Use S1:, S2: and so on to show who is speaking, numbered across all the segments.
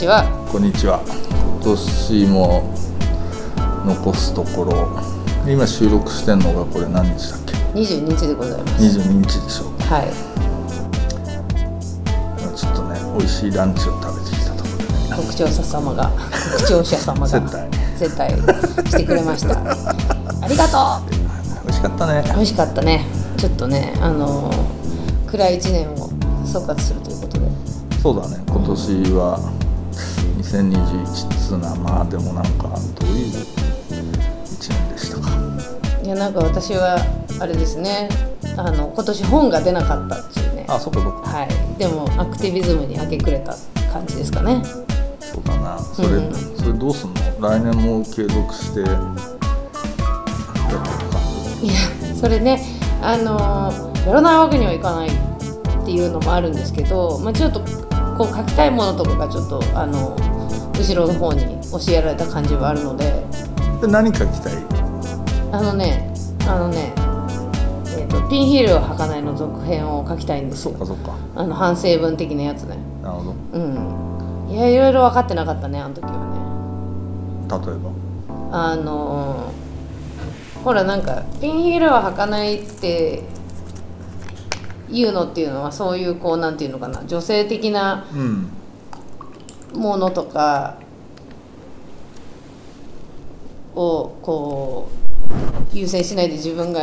S1: ちは。
S2: こんにちは。今年も残すところ今収録してんのがこれ何日だっけ
S1: ？22日でございます。
S2: 22日でしょ
S1: はい。
S2: ちょっとね美味しいランチを食べてきたところでね。
S1: 国庁者様が国庁者様が
S2: 接待
S1: してくれました。ありがとう。
S2: 美味しかったね。
S1: 美味しかったね。ちょっとねあの暗い一年を総括するということで。
S2: そうだね。今年は2021っつうのはまあでもなんかどういう一年でしたか？
S1: いやなんか私はあれですね。あの今年本が出なかったっていうね。
S2: あそっかそっか。
S1: はい。でもアクティビズムに明け暮れた感じですかね。
S2: そうだな。それ、
S1: うん。
S2: それどうすんの？来年も継続してやってるか
S1: いやそれねあのやらないわけにはいかないっていうのもあるんですけど、まあ、ちょっとこう書きたいものとかがちょっとあの後ろの方に教えられた感じはあるので。
S2: で何書きたい？
S1: あのねあのね、えーとピンヒールを履かないの続編を書きたいんです。よ
S2: そっかそっか。
S1: あの反省文的なやつね。
S2: なるほど。
S1: うん。いやいろいろ分かってなかったねあの時はね。
S2: 例えば？
S1: あのほらなんかピンヒールは履かないっていうのっていうのはそういうこうなんていうのかな女性的な
S2: うん
S1: ものとかをこう優先しないで自分が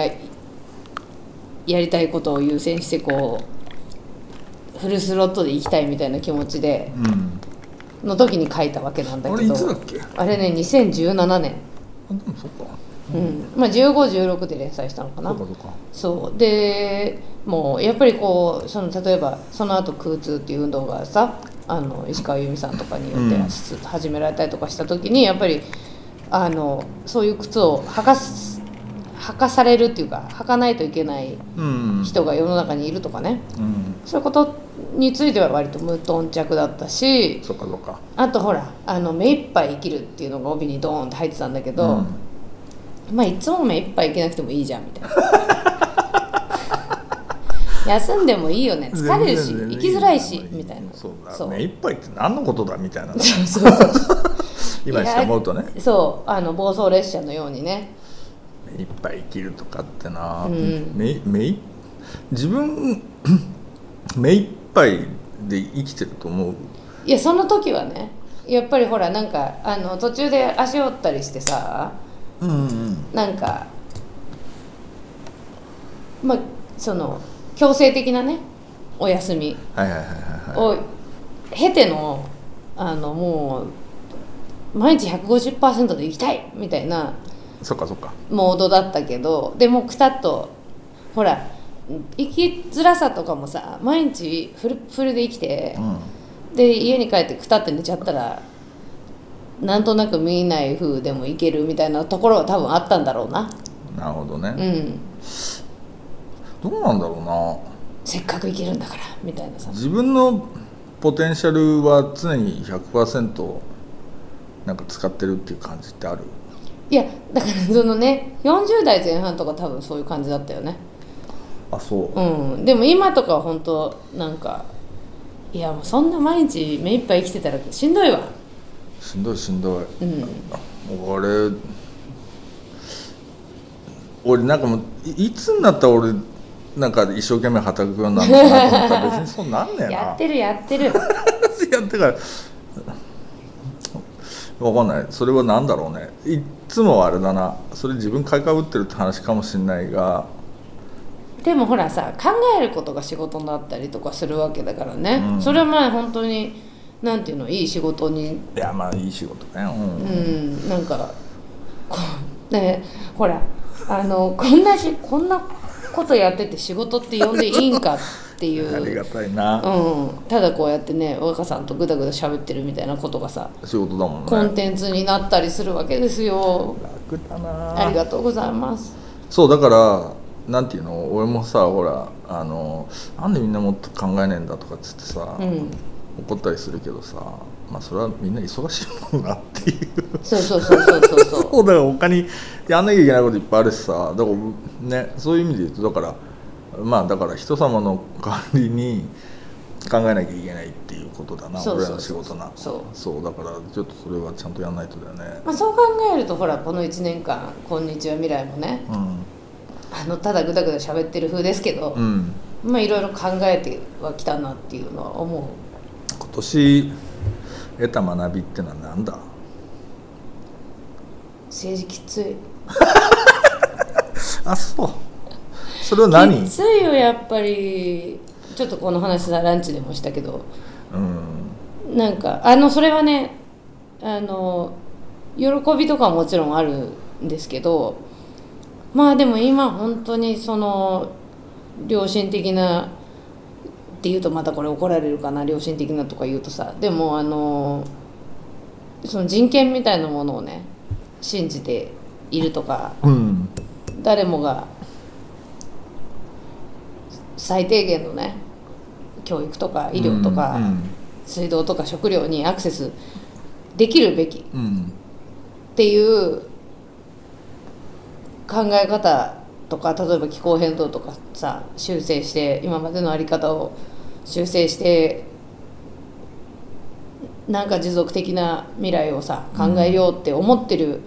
S1: やりたいことを優先してこうフルスロットで行きたいみたいな気持ちで
S2: うん
S1: の時に書いたわけなんだけどあれね2017年。うん。まあ、1516で連載したのかな。
S2: そ
S1: う。でもうやっぱりこうその例えばその後空通っていう運動がさあの石川由美さんとかによって始められたりとかした時にやっぱりあのそういう靴を履かす履かされるっていうか履かないといけない
S2: うん。
S1: 人が世の中にいるとかね。
S2: うん。
S1: そういうことについては割と無頓着だったしあとほらあの目いっぱい生きるっていうのが帯にドーンって入ってたんだけど、
S2: うん。
S1: まあいつも目いっぱい生きなくてもいいじゃんみたいな 休んでもいいよね。疲れるし生きづらいしみたいな。
S2: そう目いっぱいって何のことだみたいな。
S1: そうそうそう。
S2: 今にして思うとね。
S1: そう。あの暴走列車のようにね。
S2: 目いっぱい生きるとかってな、
S1: うん。
S2: 目目い自分 目いっぱいで生きてると思う？
S1: いやその時はね。やっぱりほらなんかあの途中で足折ったりしてさ
S2: うんうん
S1: なんかまあその強制的なねお休み。を経てのあのもう毎日150%で行きたいみたいな
S2: そっかそっか。
S1: モードだったけどでもくたっとほら生きづらさとかもさ毎日フルフルで生きて
S2: う、ん。
S1: で家に帰ってくたって寝ちゃったらなんとなく見ない風でもいけるみたいなところは多分あったんだろうな。
S2: なるほどね、
S1: うん
S2: どうなんだろうな。
S1: せっかく生きるんだからみたいなさ。
S2: 自分のポテンシャルは常に100%なんか使ってるっていう感じってある？
S1: いやだからそのね40代前半とか多分そういう感じだったよね。
S2: あそう。
S1: うん、でも今とかは本当なんかいやもうそんな毎日目いっぱい生きてたらしんどいわ。
S2: しんどいしんどい。
S1: うん。
S2: 俺俺なんかもういいつになったら俺なんか一生懸命働くようになるのかなと思ったら別にそうなんねえな。
S1: やってるやってる。
S2: やってからわかんない。それは何だろうね。いっつもあれだな。それ自分買いかぶってるって話かもしれないが。
S1: でもほらさ考えることが仕事になったりとかするわけだからね、
S2: うん。
S1: それはまあ本当になんていうのいい仕事に。
S2: いやまあいい仕事ねうん。
S1: うんなんかこうねほらあのこんなしこんなことやってて仕事って呼んでいいんかってい
S2: ありが
S1: う、
S2: たいな、
S1: うん、ただこうやってね若さんとぐだぐだ喋ってるみたいなことがさ
S2: 仕事だもんね。
S1: コンテンツになったりするわけですよ。
S2: 楽だな。
S1: ありがとうございます。
S2: そうだからなんていうの？俺もさほらあのなんでみんなもっと考えねえんだとかっつってさ、
S1: うん。
S2: 怒ったりするけどさまあそれはみんな忙しいもんなっていう。
S1: そうそうそうそうそうそう
S2: そうだから他にやんなきゃいけないこといっぱいあるしさ。だからねそういう意味で言うとだからまあだから人様の代わりに考えなきゃいけないっていうことだな。俺らの仕事な。
S1: そう。
S2: そう。だからちょっとそれはちゃんとやんないとだよね。
S1: まあ、そう考えるとほらこの1年間「こんにちは未来」もねあのただぐだぐだ喋ってる風ですけど
S2: う、ん。
S1: まあいろいろ考えてはきたなっていうのは思う。
S2: 今年得た学びってのは何だ？
S1: 政治きつい。
S2: あそう。それは何？
S1: きついよやっぱり。ちょっとこの話さランチでもしたけど。
S2: うん。
S1: なんかあのそれはねあの喜びとかももちろんあるんですけどまあでも今本当にその良心的なっていうとまたこれ怒られるかな良心的なとか言うとさでもあのその人権みたいなものをね信じているとか
S2: うん。
S1: 誰もが最低限のね教育とか医療とか、
S2: うん
S1: 水道とか食料にアクセスできるべきっ
S2: うん。
S1: ていう考え方とか例えば気候変動とかさ修正して今までの在り方を修正してなんか持続的な未来をさ考えようって思ってる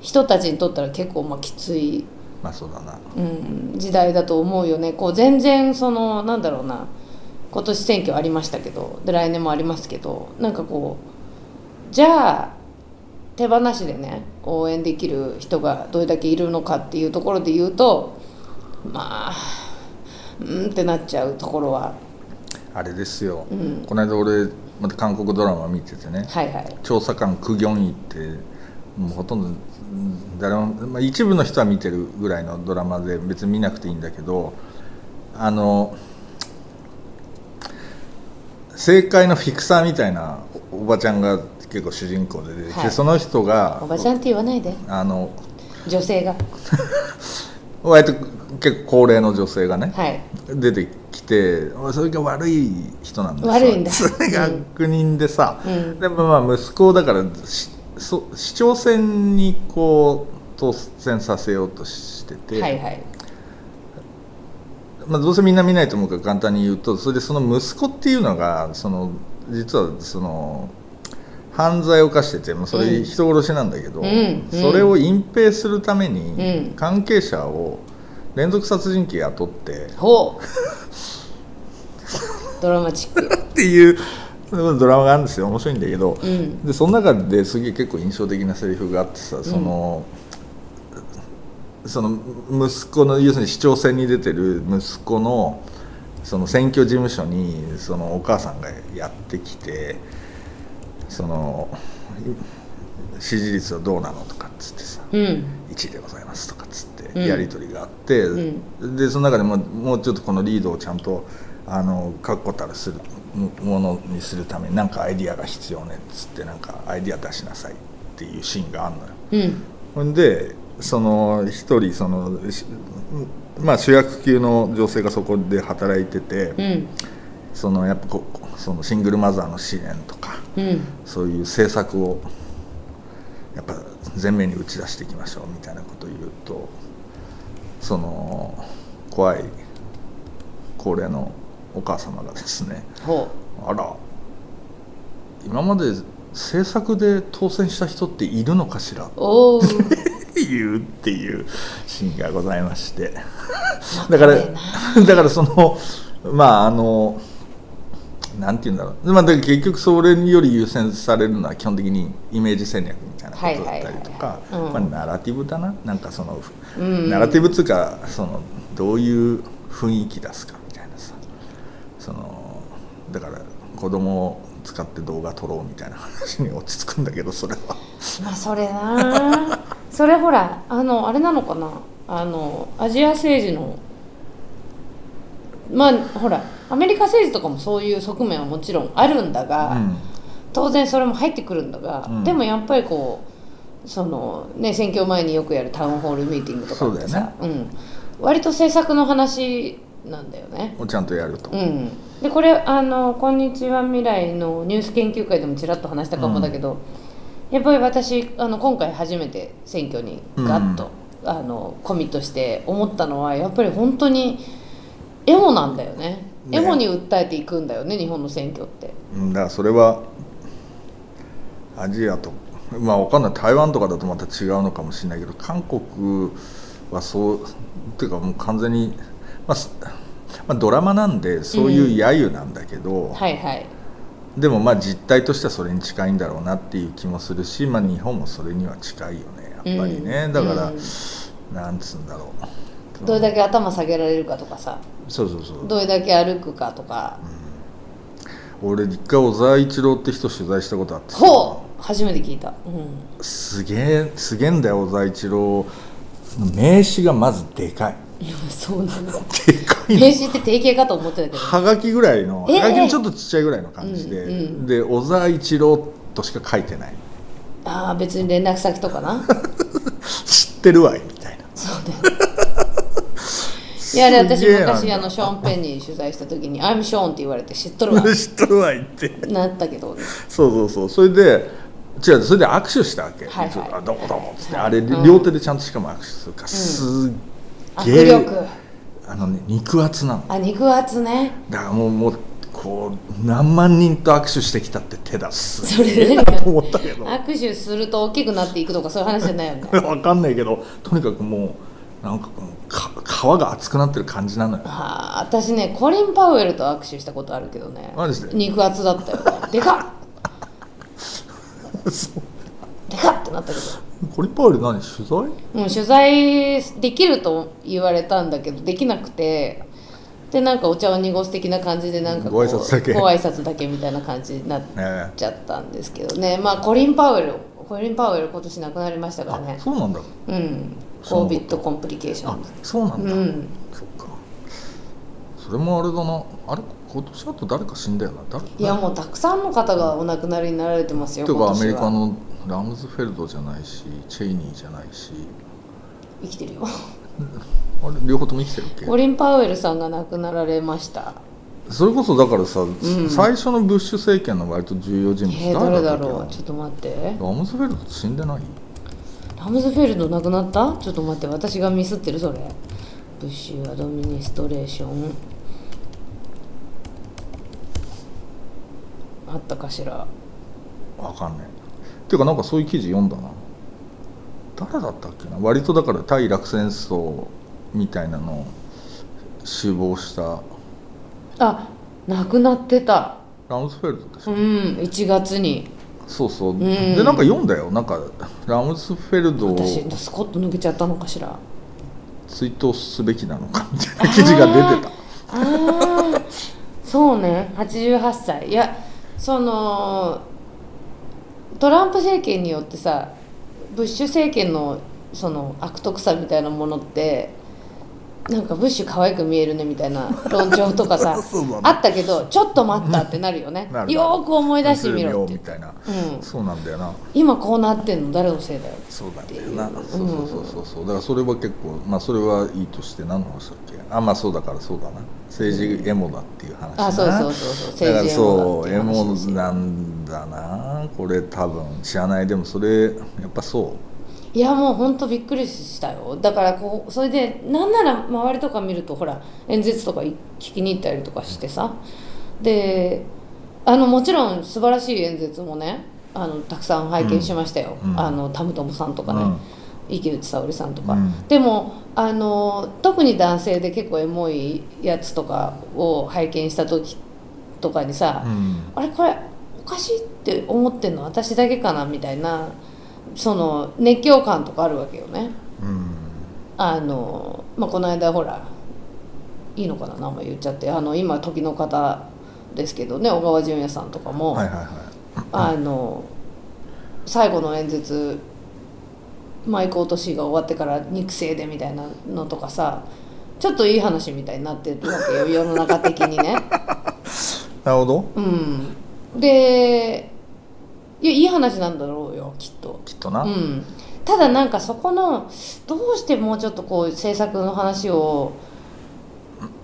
S1: 人たちにとったら結構まあきつい、
S2: まあそうだな。
S1: うん、時代だと思うよね。こう全然そのなんだろうな今年選挙ありましたけどで来年もありますけどなんかこうじゃあ手放しでね応援できる人がどれだけいるのかっていうところで言うとまあうんってなっちゃうところは。
S2: あれですよ、
S1: うん。
S2: この間俺また韓国ドラマ見ててね
S1: はいはい。
S2: 調査官クギョンイってもうほとんどうん誰も、まあ、一部の人は見てるぐらいのドラマで別に見なくていいんだけどあの政界のフィクサーみたいなおおばちゃんが結構主人公で出てきて、
S1: はい。
S2: その人が
S1: おばちゃんって言わないで。
S2: あの
S1: 女性が。
S2: 割と結構高齢の女性がね
S1: はい。
S2: 出てきてそれが悪い人なんですよ。
S1: 悪いんだ。
S2: それが悪人でさ、
S1: うん。
S2: でもまあ息子をだからしそ市長選にこう当選させようとしてて、
S1: はいはい。
S2: まあ、どうせみんな見ないと思うから簡単に言うとそれでその息子っていうのがその実はその犯罪を犯してて、まあ、それ
S1: うん。
S2: 人殺しなんだけど、
S1: うん。うん。
S2: それを隠蔽するために
S1: うん。
S2: 関係者を連続殺人鬼雇って
S1: ドラマチック。
S2: っていうドラマがあるんですよ。面白いんだけど、
S1: うん。
S2: でその中ですげえ結構印象的なセリフがあってさその、その息子の要するに市長選に出てる息子のその選挙事務所にそのお母さんがやってきてその支持率はどうなのとかっつってさ
S1: うん。
S2: 1位でございますとかっつっ
S1: うん。
S2: てやり取りがあって、
S1: う
S2: でその中でももうちょっとこのリードをちゃんとあの確固たるするものにするために何かアイディアが必要ねっつってなんかアイディア出しなさいっていうシーンがあるのよ。
S1: うん。
S2: ほんでその一人その、しまあ、主役級の女性がそこで働いてて、
S1: うん。
S2: そのやっぱこそのシングルマザーの支援とか
S1: うん
S2: そういう政策をやっぱ前面に打ち出していきましょうみたいなことを言うとその怖い高齢のお母様がですね
S1: ほ
S2: あら今まで政策で当選した人っているのかしら？
S1: うおお
S2: 言うっていうシーンがございまして。だから
S1: 若
S2: だからそのまああのなんて言うんだろう、まあ、だから結局それより優先されるのは基本的にイメージ戦略みたいなことだったりとかナラティブだな。なんかその、
S1: うん。
S2: ナラティブっつうかそのどういう雰囲気出すかみたいなさ。そのだから子供を使って動画撮ろうみたいな話に落ち着くんだけどそれは。
S1: まあそれな。それほらあのあれなのかな。あのアジア政治のまあほらアメリカ政治とかもそういう側面はもちろんあるんだが、
S2: うん。
S1: 当然それも入ってくるんだが、
S2: うん。
S1: でもやっぱりこうそのね選挙前によくやるタウンホールミーティングとかってさう、ん、割と政策の話なんだよね。
S2: をちゃんとやると。
S1: うん、でこれあの「こんにちは未来」のニュース研究会でもちらっと話したかもだけど、やっぱり私あの今回初めて選挙にガッと、あのコミットして思ったのはやっぱり本当にエモなんだよね
S2: ね
S1: エモに訴えていくんだよね日本の選挙って。
S2: うんだからそれはアジアとまあわかんない台湾とかだとまた違うのかもしれないけど韓国はそうっていうかもう完全に、まあすまあ、ドラマなんでそういう揶揄なんだけど、
S1: はいはい。
S2: でもまあ実態としてはそれに近いんだろうなっていう気もするし、まあ、日本もそれには近いよねやっぱりね、
S1: うん
S2: だから、
S1: うん
S2: なんつうんだろう。
S1: どれだけ頭下げられるかとかさ
S2: そうそうそう。
S1: どれだけ歩くかとか、
S2: 俺一回小沢一郎って人取材したことあってさ。
S1: ほう初めて聞いた、うん、
S2: すげえすげえんだよ小沢一郎。名刺がまずでかい。
S1: そうなんだ。
S2: でかいの。
S1: 名刺って定型かと思ってたけど。
S2: はがきぐらいの
S1: ええ。
S2: はがきのちょっとちっちゃいぐらいの感じで、
S1: うんうん
S2: で小沢一郎としか書いてない。
S1: ああ別に連絡先とかな。
S2: 知ってるわいみたいな。
S1: そうだよ。いやあれ私昔あのショーン・ペンに取材した時に「I'm ショーン」って言われて知っとるわ。
S2: 知ってるわいって。
S1: なったけど。
S2: そうそうそう。それで違うそれで握手したわけ、
S1: はいはい。
S2: どうもどうもっつって、あれ
S1: はいうん。
S2: 両手でちゃんとしかも握手するから、すっ
S1: 握
S2: げえ
S1: 力。
S2: あのね肉厚なの。
S1: あ肉厚ね。
S2: だからもうもうこう何万人と握手してきたって手だす。
S1: それ
S2: なと 思ったけど。
S1: 握手すると大きくなっていくとかそういう話じゃないよね。
S2: わかんないけどとにかくもうなんかか皮が厚くなってる感じなのよ。
S1: はあ私ねコリン・パウエルと握手したことあるけどね。
S2: マジで？
S1: 肉厚だったよね。でかっ！でかっってなったけど。
S2: コリンパウエル何取材？
S1: もう取材できると言われたんだけどできなくて。でなんかお茶を濁す的な感じでなんか
S2: ご挨拶だけ。
S1: ご挨拶だけみたいな感じになっ
S2: ね
S1: ちゃったんですけどね。まあコリン・パウエルコリン・パウエル今年亡くなりましたから
S2: あ
S1: ね
S2: そうなんだ。
S1: うん
S2: そうなんだ
S1: COVID コンプリケーショ
S2: あ
S1: ン
S2: そうなんだ、
S1: うん。
S2: そっか。それもあれだな。あれ？今年あと誰か死んだよな。誰？
S1: いやもうたくさんの方がお亡くなりになられてますよ
S2: ていうかアメリカのラムズフェルドじゃないしチェイニーじゃないし。
S1: 生きてるよ。
S2: あれ？両方とも生きてるっけ？
S1: コリン・パウエルさんが亡くなられました。
S2: それこそだからさ、
S1: ん。
S2: 最初のブッシュ政権の割と重要人物
S1: えー、誰だろう？ちょっと待って。
S2: ラムズフェルド死んでない？
S1: ラムズフェルド亡くなった？ちょっと待って私がミスってるそれ。ブッシュアドミニストレーション。あったかしら。
S2: わかんない。っていうかなんかそういう記事読んだな。誰だったっけな？割とだから対イラク戦争みたいなの。を死亡した。
S1: あ亡くなってた。
S2: ラムズフェルドでしょ、
S1: うん1月に
S2: そうそう、
S1: ん。
S2: でなんか読んだよ。なんかラムズフェルドを
S1: 私スコッと抜けちゃったのかしら。
S2: 追悼すべきなのかみたいな記事が出てた。
S1: ああそうね。88歳。いやそのトランプ政権によってさブッシュ政権のその悪徳さみたいなものってなんかブッシュ可愛く見えるねみたいな論調とかさ あったけどちょっと待ったってなるよね。よーく思い出してみろって。
S2: みたいな、
S1: うん。
S2: そうなんだよな。
S1: 今こうなってんの？誰のせいだよ。
S2: そうなんだよな、
S1: う。
S2: そうそうそうそうそう。だからそれは結構まあそれはいいとして何の話だっけ？あまあそうだからそうだな。政治エモだっていう話な。
S1: あそうそうそうそう。
S2: だから
S1: 政治エモ
S2: そうエ
S1: だっていう話
S2: なんだな。これ多分知らない。でもそれやっぱそう
S1: いやもう本当びっくりしたよ。だからこうそれでなんなら周りとか見るとほら演説とか聞きに行ったりとかしてさ。であのもちろん素晴らしい演説もねあのたくさん拝見しましたよ、
S2: うん。
S1: あのタムトムさんとかね、
S2: うん。
S1: 池内沙織さんとか、
S2: うん。
S1: でもあの特に男性で結構エモいやつとかを拝見した時とかにさ、
S2: うん。
S1: あれこれおかしいって思ってんの私だけかなみたいなその熱狂感とかあるわけよね。
S2: うん。
S1: あの、まあ、この間ほらいいのかな名前言っちゃって。あの今時の方ですけどね小川淳也さんとかも、
S2: はいはいはい。
S1: あの最後の演説マイク落としが終わってから肉声でみたいなのとかさちょっといい話みたいになってるわけよ世の中的にね。
S2: なるほど。
S1: うん、でいやいい話なんだろうよきっと、
S2: きっとな、
S1: うん、ただなんかそこのどうしてもうちょっとこう政策の話を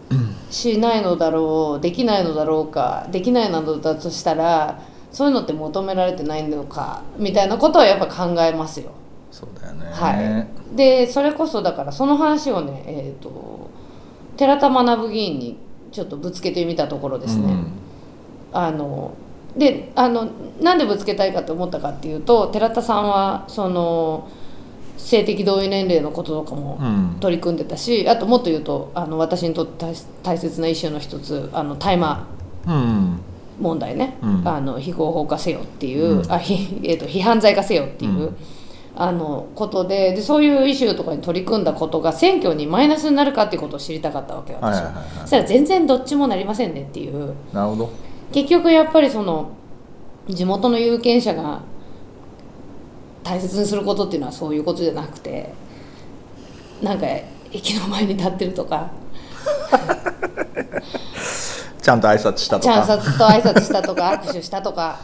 S1: しないのだろうできないのだろうかできないのだとしたらそういうのって求められてないのかみたいなことはやっぱ考えますよ。
S2: そうだよね。
S1: はい、でそれこそだからその話をね、えー、と寺田学議員にちょっとぶつけてみたところですね、
S2: うん。
S1: あのであのなんでぶつけたいかと思ったかっていうと寺田さんはその性的同意年齢のこととかも
S2: うん。
S1: 取り組んでたし、あともっと言うとあの私にとって大大切なイシューの一つあの大麻
S2: うん。
S1: 問題ね、
S2: うん。
S1: あの非合法化せよっていう、
S2: うん。
S1: あひえー、と非犯罪化せよっていう、
S2: うん。
S1: あのことででそういうイシューとかに取り組んだことが選挙にマイナスになるかっていうことを知りたかったわけよ私。は。そしたら全然どっちもなりませんねっていう。
S2: なるほど
S1: 結局やっぱりその地元の有権者が大切にすることっていうのはそういうことじゃなくてなんか駅の前に立ってるとか。
S2: ちゃんと挨拶したと
S1: チャン
S2: か
S1: サと挨拶したとか握手したとか。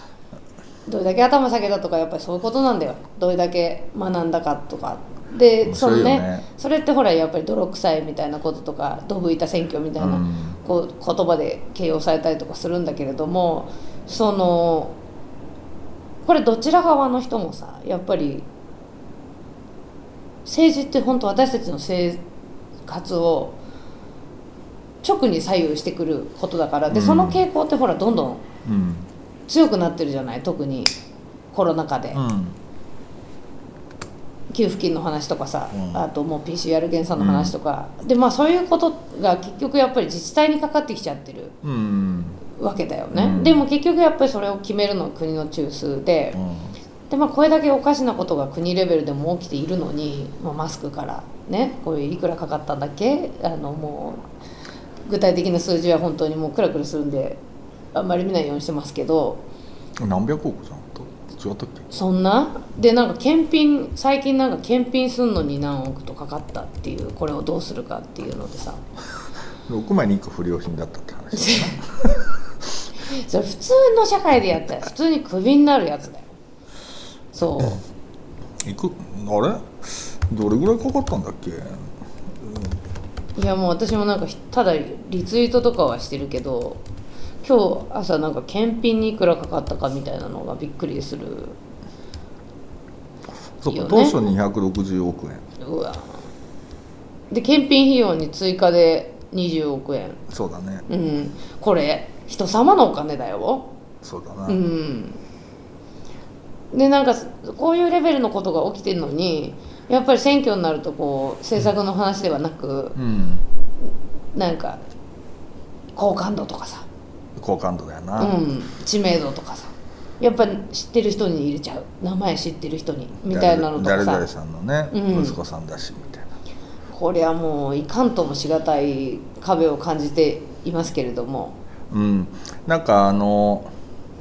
S1: どれだけ頭下げたとかやっぱりそういうことなんだよ。どれだけ学んだかとかで
S2: 面
S1: その
S2: ね
S1: ねそれってほらやっぱり泥臭いみたいなこととかどぶ板選挙みたいな、
S2: うん。
S1: こう言葉で形容されたりとかするんだけれどもそのこれどちら側の人もさやっぱり政治って本当私たちの生活を直に左右してくることだからで
S2: うん。
S1: その傾向ってほらどんどん。強くなってるじゃない特にコロナ禍で。
S2: うん
S1: 給付金の話とかさ、
S2: うん。
S1: あともう PCR 検査の話とか、でまあそういうことが結局やっぱり自治体にかかってきちゃってる。
S2: うん。
S1: わけだよね、
S2: うん。
S1: でも結局やっぱりそれを決めるのは国の中枢で,、でまあ、これだけおかしなことが国レベルでも起きているのに、まあ、マスクからねこういういくらかかったんだっけ？あのもう具体的な数字は本当にもうクラクラするんであんまり見ないようにしてますけど。
S2: 何百億じゃん？と違ったっけ
S1: そんな？でなんか検品最近なんか検品すんのに何億とかかったっていうこれをどうするかっていうのでさ。
S2: 6枚に1個不良品だったって話
S1: それ普通の社会でやったら普通にクビになるやつだよ。そう。
S2: いくあれ？どれぐらいかかったんだっけ？
S1: いやもう私もなんかひただリツイートとかはしてるけど今日朝なんか検品にいくらかかったかみたいなのがびっくりする
S2: そうか当初260億円。
S1: うわ。で検品費用に追加で20億円。
S2: そうだね。
S1: うん。これ人様のお金だよ。
S2: そうだな、
S1: うん。でなんかこういうレベルのことが起きてるのにやっぱり選挙になるとこう政策の話ではなく
S2: うん。
S1: なんか好感度とかさ
S2: 好感度だよな、
S1: うん、知名度とかさ。やっぱり知ってる人に入れちゃう。名前知ってる人に。みたいなのとか
S2: 誰々
S1: さ
S2: さんのね、
S1: うん。
S2: 息子さんだしみたいな。
S1: これはもういかんともしがたい壁を感じていますけれども。
S2: うん。なんかあの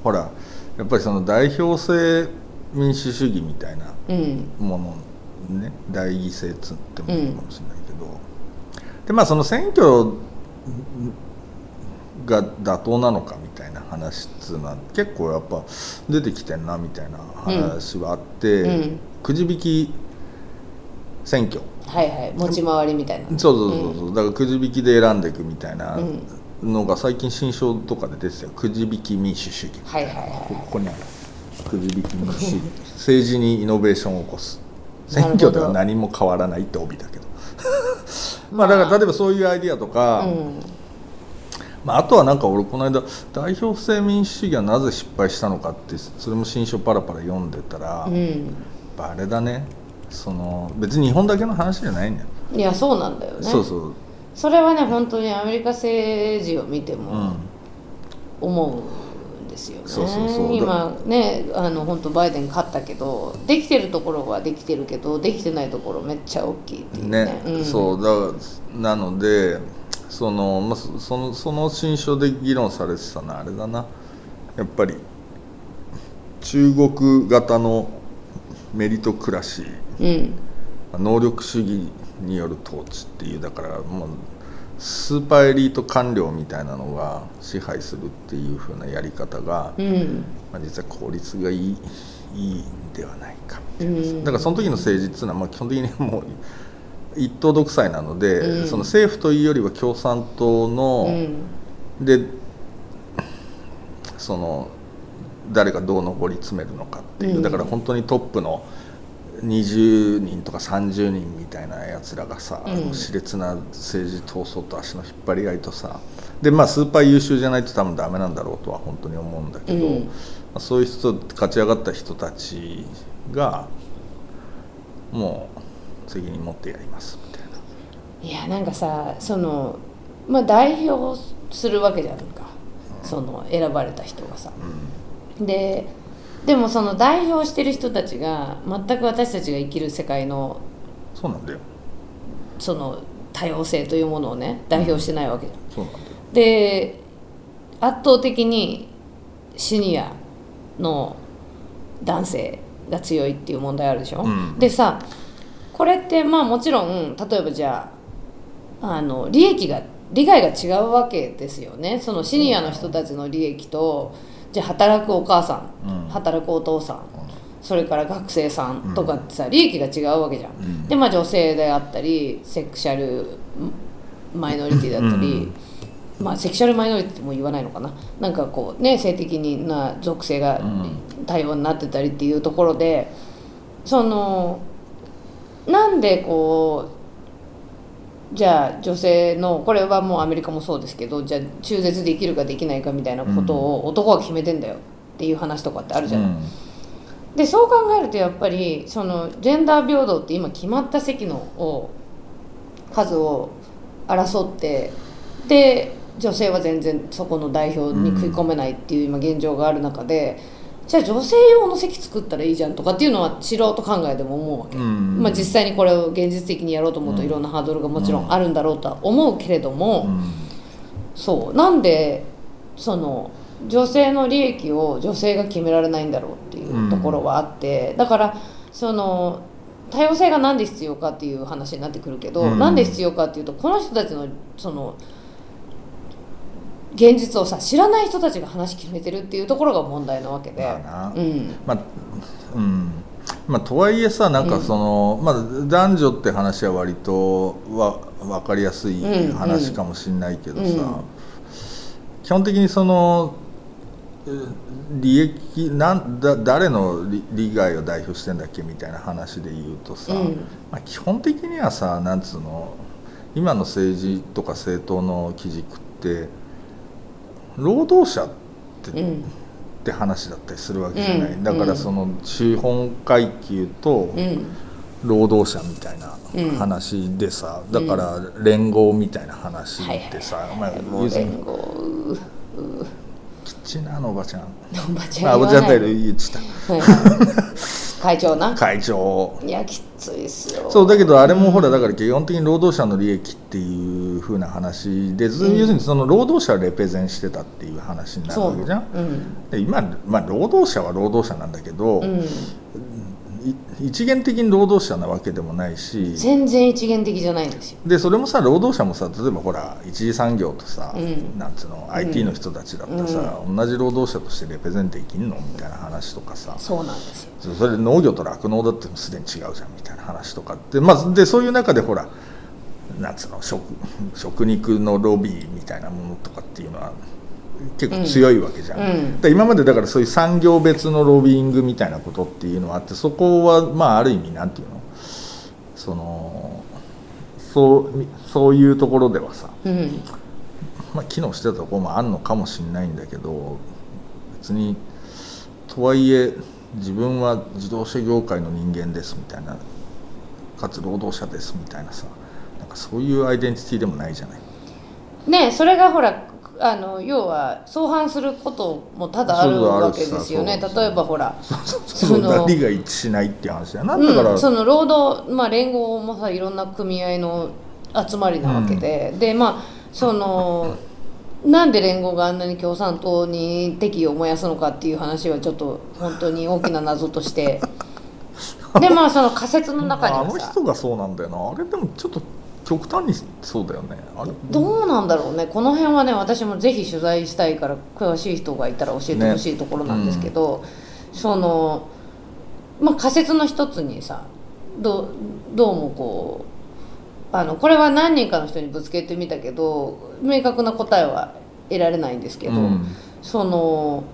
S2: ほらやっぱりその代表制民主主義みたいな
S1: うん。
S2: ものね代議制つってもいいかもしれないけど、でまあその選挙が妥当なのかみたいな話っつうのは結構やっぱ出てきてんなみたいな話はあって、
S1: うん。
S2: くじ引き選挙。
S1: はいはい。持ち回りみたいな
S2: そうそうそうそう、だからくじ引きで選んでいくみたいな
S1: うん。
S2: のが最近新書とかで出てたよ。くじ引き民主主義
S1: はいはいはい。
S2: こここにある。くじ引き民主主義。政治にイノベーションを起こす。選挙では何も変わらないって帯だけど。まあだから例えばそういうアイディアとか、
S1: うん
S2: まあ、あとはなんか俺この間代表制民主主義はなぜ失敗したのかってそれも新書パラパラ読んでたら、
S1: うん。
S2: ぱあれだね。その別に日本だけの話じゃないんだよ、
S1: いやそうなんだよね。
S2: そうそう。
S1: それはね本当にアメリカ政治を見て
S2: う
S1: も
S2: ん。
S1: 思うんですよね、
S2: そうそうそう。
S1: 今ねあの本当バイデン勝ったけどできてるところはできてるけどできてないところめっちゃ大きいっていうね。
S2: ね、
S1: ん。
S2: そうだなのでその,、まあ、そそのその新書で議論されてたのはあれだな。やっぱり中国型のメリトクラシー。
S1: うん。
S2: 能力主義による統治っていうだからもうスーパーエリート官僚みたいなのが支配するっていう風なやり方が、
S1: うん。
S2: まあ、実は効率がいいいいんではないかみたいな
S1: うん。
S2: だからその時の政治っていうのはまあ基本的にもう一党独裁なので、
S1: うん。
S2: その政府というよりは共産党の、
S1: うん。
S2: でその誰がどう上り詰めるのかっていう、
S1: うん。
S2: だから本当にトップの20人とか30人みたいなやつらがさ、
S1: うん。
S2: あの熾烈な政治闘争と足の引っ張り合いとさでまあスーパー優秀じゃないと多分ダメなんだろうとは本当に思うんだけど、
S1: うん。
S2: まあそういう人勝ち上がった人たちがもう責任持ってやりますみたいな。い
S1: やなんかさそのまあ代表するわけじゃんか、その選ばれた人がさ、ででもその代表してる人たちが全く私たちが生きる世界の
S2: そうなんだよ。
S1: その多様性というものをね代表してないわけじゃん。
S2: そうなんだよ。
S1: で圧倒的にシニアの男性が強いっていう問題あるでしょ、
S2: うん。
S1: でさこれってまあもちろん例えばじゃああの利益が利害が違うわけですよね。そのシニアの人たちの利益とじゃあ働くお母さん、
S2: うん。
S1: 働くお父さんそれから学生さんとかってさ、利益が違うわけじゃん、
S2: ん。
S1: でまあ女性であったりセクシャルマイノリティだったり、まあセクシャルマイノリティもう言わないのかな。なんかこうね性的にな属性が多様になってたりっていうところでそのなんでこうじゃあ女性のこれはもうアメリカもそうですけどじゃあ中絶できるかできないかみたいなことを男が決めてんだよっていう話とかってあるじゃない、
S2: うん。
S1: でそう考えるとやっぱりそのジェンダー平等って今決まった席のを数を争ってで女性は全然そこの代表に食い込めないっていう今現状がある中で、じゃあ女性用の席作ったらいいじゃんとかっていうのは素人考えでも思うわけ、
S2: うん。
S1: まあ、実際にこれを現実的にやろうと思うといろんなハードルがもちろんあるんだろうとは思うけれども、
S2: うん。
S1: そう。なんでその女性の利益を女性が決められないんだろうっていうところはあって、だからその多様性が何で必要かっていう話になってくるけど、
S2: うん。
S1: なんで必要かっていうとこの人たちのその現実をさ知らない人たちが話決めてるっていうところが問題なわけで、
S2: まあな。
S1: うん。
S2: まあうん。まあ、とはいえさなんかその、まあ、男女って話は割とわ分かりやすい
S1: うん
S2: 話かもしれないけどさ、
S1: うん。
S2: 基本的にそのえ利益なんだ誰の利利害を代表してんだっけみたいな話で言うとさ、
S1: うん。
S2: まあ、基本的にはさなんつうの今の政治とか政党の基軸って労働者って
S1: うん。
S2: って話だったりするわけじゃない、
S1: うん。
S2: だからその資本階級と
S1: うん。
S2: 労働者みたいな
S1: うん。
S2: 話でさ、だから連合みたいな話でさ、まあ
S1: 連合
S2: キッチナーのおばちゃん。
S1: おばちゃ
S2: あおばちゃんだ
S1: ん言
S2: っちゃっ
S1: はいはい 会長な。
S2: た会長。
S1: いやきついっすよ。
S2: そうだけどあれもほらだから基本的に労働者の利益っていう風な話で、ず要するにその労働者をレペゼンしてたっていう話になるわけじゃん。
S1: う。ん。
S2: で今、まあ、労働者は労働者なんだけど、
S1: うん。
S2: い一元的に労働者なわけでもないし
S1: 全然一元的じゃないんですよ。
S2: でそれもさ労働者もさ例えばほら一次産業とさ、
S1: うん。
S2: なんつうの IT の人たちだってさ、同じ労働者としてレペゼンできんのみたいな話とかさ。
S1: そうなんですよ。
S2: そそれで農業と酪農だってすでに違うじゃんみたいな話とか。って、まあ、でそういう中でほらなんつうの食食肉のロビーみたいなものとかっていうのは結構強いわけじゃん、
S1: うん。
S2: で今までだからそういう産業別のロビーイングみたいなことっていうのはあってそこはまあある意味なんていうの？そのそうそういうところではさ、
S1: うん。
S2: まあ、機能してたところもあるのかもしれないんだけど別にとはいえ自分は自動車業界の人間ですみたいなかつ労働者ですみたいなさなんかそういうアイデンティティでもないじゃない？
S1: ねそれがほらあの要は相反することも多々あるわけですよね。例えばほら
S2: そのが一致しないっていう話だよなんだから、
S1: うん、その労働、まあ、連合もさいろんな組合の集まりなわけで、でまあそのなんで連合があんなに共産党に敵意を燃やすのかっていう話はちょっと本当に大きな謎としてでまあその仮説の中に
S2: あの
S1: はさ
S2: 人がそうなんだよなあれでもちょっと極端にそうだよね。あれ
S1: どうなんだろうね。この辺はね私もぜひ取材したいから詳しい人がいたら教えてほしいところなんですけど、そのまあ仮説の一つにさどうどうもこうあのこれは何人かの人にぶつけてみたけど明確な答えは得られないんですけど、
S2: うん。
S1: その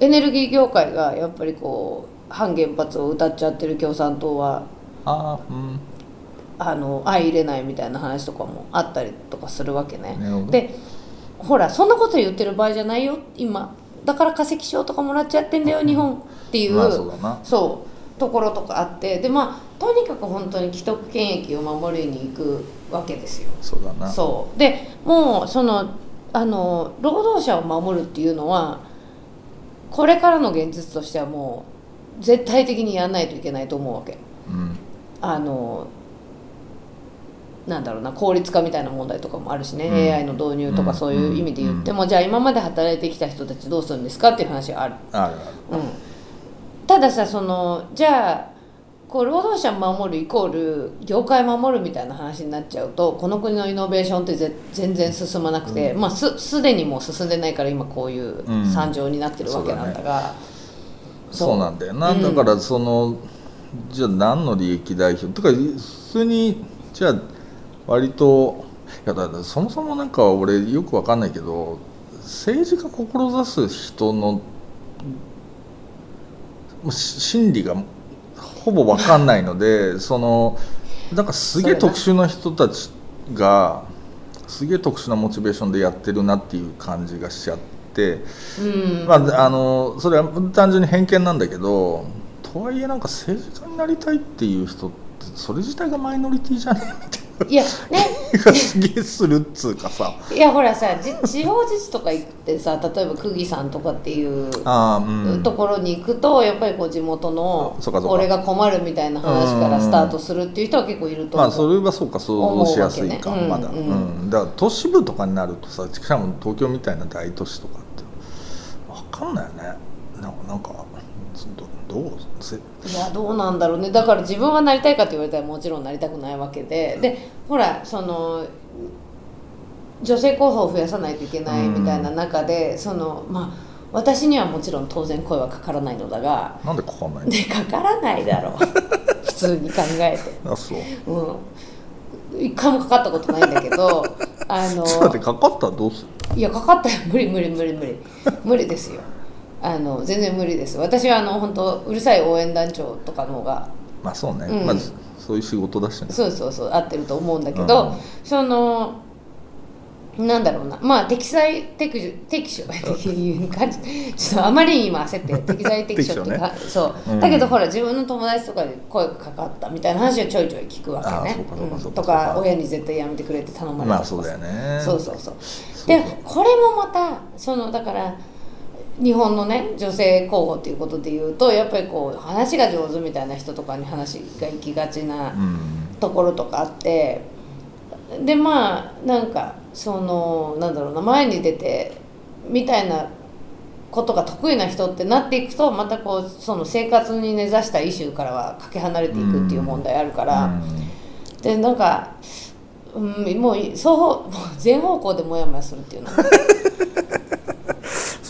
S1: エネルギー業界がやっぱりこう反原発を歌っちゃってる共産党は
S2: ああうん
S1: あの相入れないみたいな話とかもあったりとかするわけね。でほらそんなこと言ってる場合じゃないよ。今だから化石賞とかもらっちゃってんだよ日本っていう,、
S2: まあそう
S1: そうところとかあって。でまあとにかく本当に既得権益を守りに行くわけですよ。
S2: そうだな。
S1: そう。でもうそのあの労働者を守るっていうのはこれからの現実としてはもう絶対的にやんないといけないと思うわけ。
S2: うん。
S1: あのなんだろうな効率化みたいな問題とかもあるしね、
S2: うん。
S1: AI の導入とか
S2: うん。
S1: そういう意味で言っても、じゃあ今まで働いてきた人たちどうするんですかっていう話がある、
S2: あるある。
S1: うん、たださそのじゃあこう労働者守るイコール業界守るみたいな話になっちゃうとこの国のイノベーションってぜ全然進まなくて、まあすすでにもう進んでないから今こういう
S2: うん。
S1: 惨状になってるわけなんだが、そう
S2: そうなんだよな、
S1: う。ん。
S2: だからそのじゃあ何の利益代表？とか普通にじゃあ割といやだからそもそもなんか俺よくわかんないけど政治家志す人の心理がほぼわかんないのでそのなんかすげえ特殊な人たちがすげえ特殊なモチベーションでやってるなっていう感じがしちゃって。
S1: うん
S2: まあ、あのそれは単純に偏見なんだけどとはいえなんか政治家になりたいっていう人ってそれ自体がマイノリティじゃねみたい
S1: いやね。
S2: すげえするっつうかさ。
S1: いやほらさじ地方自治とか行ってさ例えば久喜さんとかっていう
S2: あー、うん、
S1: ところに行くとやっぱりこう地元の俺が困るみたいな話からスタートするっていう人は結構いると思う、
S2: まあそれはそうか想像しやすいか、
S1: ね。
S2: まだ、
S1: う
S2: うん。ん。だから都市部とかになるとさしかも東京みたいな大都市とかって分かんないよね。なんかなんかどどうせ
S1: いやどうなんだろうね。だから自分はなりたいかって言われたらもちろんなりたくないわけで。でほらその女性候補を増やさないといけないみたいな中で、そのまあ私にはもちろん当然声はかからないのだが
S2: なんでかかんないの？
S1: でかからないだろう。普通に考えて。
S2: あそう。
S1: うん、一回もかかったことないんだけど あの
S2: ちょっと待ってかかった？らどうする？
S1: いやかかったよ。無理無理無理無理。無理ですよあの全然無理です。私はあの本当うるさい応援団長とかの方が
S2: まあそうね、
S1: うん。
S2: まずそういう仕事だしね。
S1: そうそうそう合ってると思うんだけど、
S2: うん。
S1: そのなんだろうな。まあ適材適所適所っていう感じ。ちょっとあまりに今焦って 適材適所ってか、そう、
S2: うん。
S1: だけどほら自分の友達とかで声がかかったみたいな話をちょいちょい聞くわけね。とか親に絶対やめてくれって頼まれたとか。
S2: まあそうだよね。
S1: そうそうそう。
S2: そう
S1: でこれもまたそのだから日本のね女性候補っていうことで言うとやっぱりこう話が上手みたいな人とかに話が行きがちな
S2: うん。
S1: ところとかあってでまあなんかそのなんだろうな前に出てみたいなことが得意な人ってなっていくとまたこうその生活に根ざしたイシューからはかけ離れていくっていう問題あるから、でなんか、うん、もう双方全方向でモヤモヤするっていうの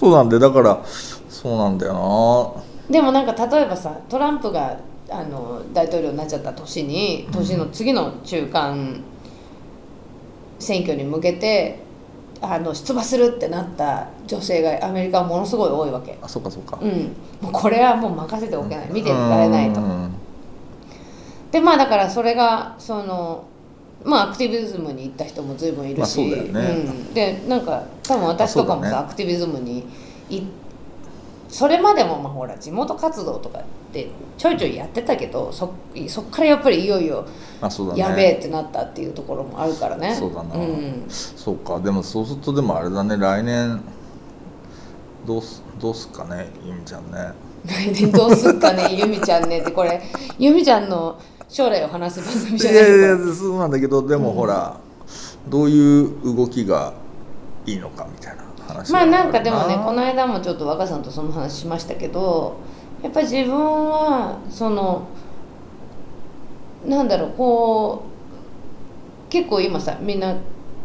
S2: そうなんでだからそうなんだよな。
S1: でもなんか例えばさトランプがあの大統領になっちゃった年に年の次の中間選挙に向けてあの出馬するってなった女性がアメリカはものすごい多いわけ。
S2: あそうかそうか。
S1: うん、もうこれはもう任せておけない。見てられないと。
S2: うん。
S1: でまあだからそれがそのまあアクティビズムに行った人も随分いるし、
S2: まあそうね。
S1: うん、でなんか多分私とかもさ、
S2: ね。
S1: アクティビズムにいそれまでもまあほら地元活動とかってちょいちょいやってたけどそそっからやっぱりいよいよやべえってなったっていうところもあるからね。
S2: そうだな、
S1: ん、
S2: そうか。でもそうするとでもあれだね。来年どうすどうすっかねゆみちゃんね。
S1: 来年どうすっかねゆみちゃんねってこれゆみちゃんの将来を話す番組
S2: い
S1: じゃない
S2: やいや
S1: けど
S2: そうなんだけどでもほら、どういう動きがいいのかみたいな話
S1: まあなんかでもねこの間もちょっと若さんとその話しましたけどやっぱり自分はそのなんだろうこう結構今さみんな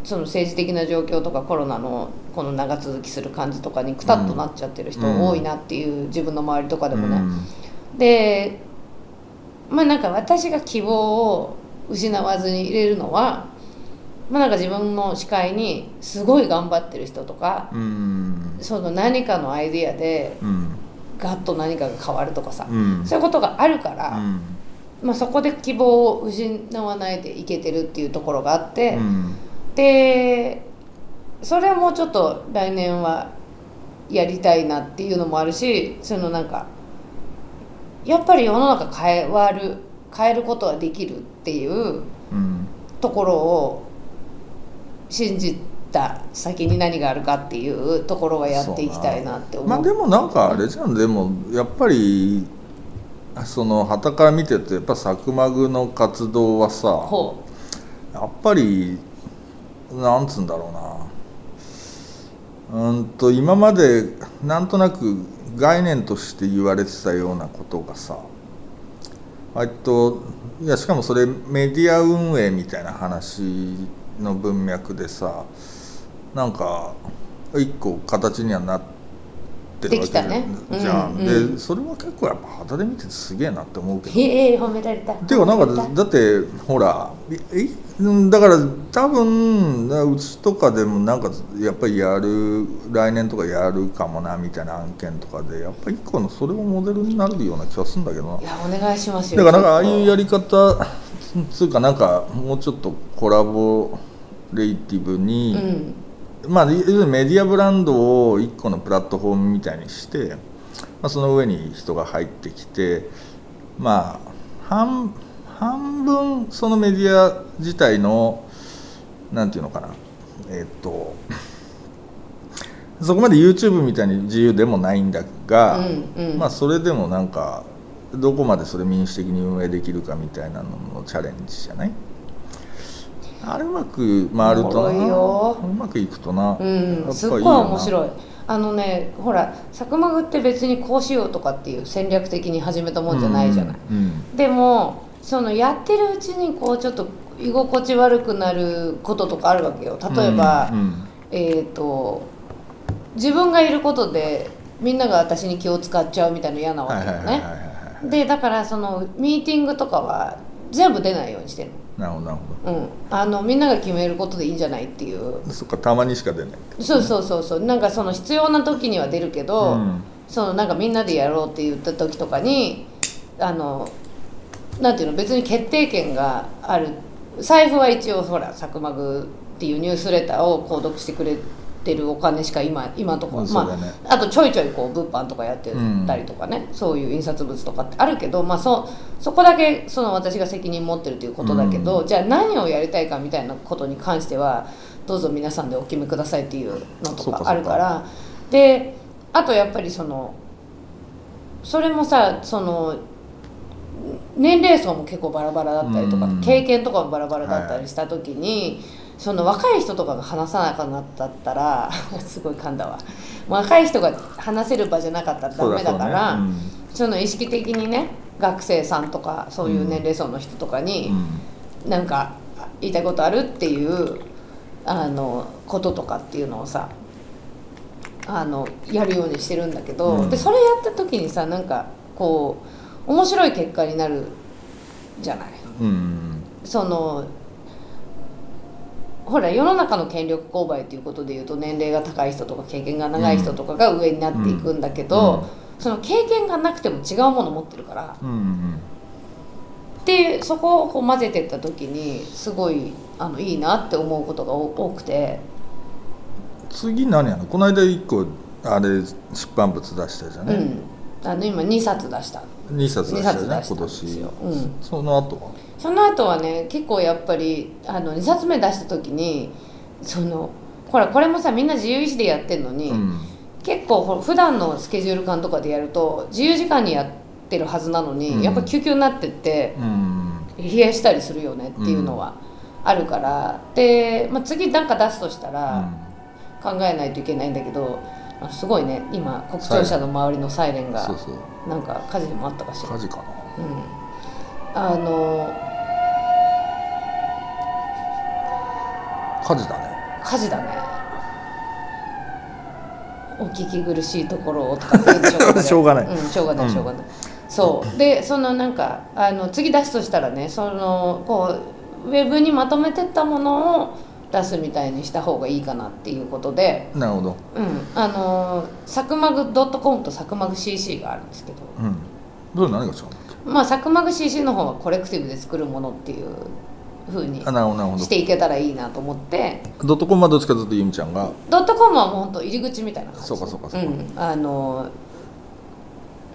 S1: その政治的な状況とかコロナのこの長続きする感じとかにくたっとなっちゃってる人
S2: うん
S1: 多いなっていう自分の周りとかでもね、
S2: うん。
S1: でまあなんか私が希望を失わずに入れるのはまあ、なんか自分の視界にすごい頑張ってる人とか
S2: うん。
S1: その何かのアイディアで
S2: うん。
S1: ガッと何かが変わるとかさ、
S2: うん。
S1: そういうことがあるか
S2: う
S1: ら、
S2: ん。
S1: まあ、そこで希望を失わないでいけてるっていうところがあって、
S2: うん。
S1: でそれはもうちょっと来年はやりたいなっていうのもあるしそのなんかやっぱり世の中変わる変えることはできるっていう
S2: うん
S1: ところを信じた先に何があるかっていうところはやっていきたいなって思う。
S2: まあでもなんかあれじゃん。でもやっぱりその旗から見てるとやっぱサクマグの活動はさ
S1: ほ
S2: やっぱりなんつうんだろうな。うんと今までなんとなく概念として言われてたようなことがさえっといやしかもそれメディア運営みたいな話の文脈でさなんか一個形にはなってるわけじゃ
S1: ね
S2: じゃん。でそれは結構やっぱ肌で見ててすげえなって思うけ
S1: う
S2: ど。
S1: へえ褒められた。
S2: ていうかなんかだってほらえうんだから多分うちとかでもなんかやっぱりやる来年とかやるかもなみたいな案件とかでやっぱり一個のそれもモデルになるような気がするんだけどな。い
S1: やお願いしますよ。
S2: だからなんかああいうやり方つうかなんかもうちょっとコラボレイティブに、
S1: うん
S2: まあ、要するにメディアブランドを一個のプラットフォームみたいにして、まあ、その上に人が入ってきてまあ半半分そのメディア自体のなんていうのかな。えっとそこまで YouTube みたいに自由でもないんだが、
S1: うんうん。
S2: まあそれでもなんかどこまでそれ民主的に運営できるかみたいなののチャレンジじゃない？あれうまく回るとな。うまくいくとな、
S1: うん、
S2: やっ
S1: すっごい面白い。あのねほらサクマグって別にこうしようとかっていう戦略的に始めたもんじゃないじゃない、
S2: うんうん。
S1: でもそのやってるうちにこうちょっと居心地悪くなることとかあるわけよ。例えば、
S2: うんうん。
S1: えっ、と自分がいることでみんなが私に気を使っちゃうみたいなの嫌なわ
S2: はい
S1: けよねでだからそのミーティングとかは全部出ないようにしてる
S2: なるほどなるほ
S1: の,、うん、あのみんなが決めることでいいんじゃないっていう。
S2: どそっかたまにしか出ない
S1: そうそうそうそう。なんかその必要な時には出るけど、
S2: うん。
S1: そのなんかみんなでやろうって言った時とかにあのなんていうの別に決定権がある。財布は一応ほら「サクマグ」っていうニュースレターを購読してくれてるお金しか今今のところ、ま
S2: うんそうだね。
S1: あ、あとちょいちょいこう物販とかやってたりとかね、そういう印刷物とかってあるけど、まあ、そそこだけその私が責任持ってるということだけど、じゃあ何をやりたいかみたいなことに関してはどうぞ皆さんでお決めくださいっていうのと
S2: そうか。
S1: あるから。であとやっぱりそのそれもさその年齢層も結構バラバラだったりとか、
S2: うん。
S1: 経験とかもバラバラだったりした時に、その若い人とかが話さなくなったったら すごい噛んだわ。若い人が話せる場じゃなかったらダメだから
S2: そうだ
S1: その意識的にね学生さんとかそういう年齢層の人とかに、
S2: うん。
S1: なんか言いたいことあるっていうあのこととかっていうのをさあのやるようにしてるんだけど、
S2: うん。
S1: でそれやった時にさなんかこう面白い結果になるじゃない。
S2: うんうん。
S1: そのほら世の中の権力勾配ということでいうと年齢が高い人とか経験が長い人とかが上になっていくんだけど、
S2: うん
S1: その経験がなくても違うもの持ってるから。でそこをこう混ぜてった時にすごいあのいいなって思うことが多多くて。
S2: 次何やの？この間一個あれ出版物出したじゃね、
S1: うん。あの今2冊出した。
S2: 二冊出したね今年。
S1: よ、うん、
S2: その後は？
S1: その後はね結構やっぱりあの2冊目出した時にそのほらこれもさみんな自由意志でやってんのに、
S2: うん。
S1: 結構普段のスケジュール感とかでやると自由時間にやってるはずなのに、
S2: うん。
S1: やっぱ救急になってって
S2: うん。
S1: 冷やしたりするよねっていうのはあるから、で、まあ、次なんか出すとしたら考えないといけないんだけど、すごいね今国庁舎の周りのサイレンがなんか火事でもあったかしら。
S2: 火事かな。
S1: うん、あの
S2: 火事だね。
S1: 火事だね。お聞き苦しいところをとかってしょうかね
S2: しょうがない。
S1: うん、しょうがない
S2: うん。
S1: しょうがない、そう。でそのなんかあの次出すとしたらねそのこうウェブにまとめてったものを出すみたいにした方がいいかなっていうことで、
S2: なるほど。
S1: うん、あのーサクマグ .com とサクマグ CC があるんですけど、
S2: うん。それ何が違うんだっ
S1: まあ、サクマグ CC の方はコレクティブで作るものっていう風に
S2: けあなるほどなるほど。
S1: していけたらいいなと思って。
S2: ドットコムはどっちかというとゆみちゃんが？
S1: ドットコムはもう本当入り口みたいな感じ。
S2: そうかそうかそうか。
S1: ん、あのー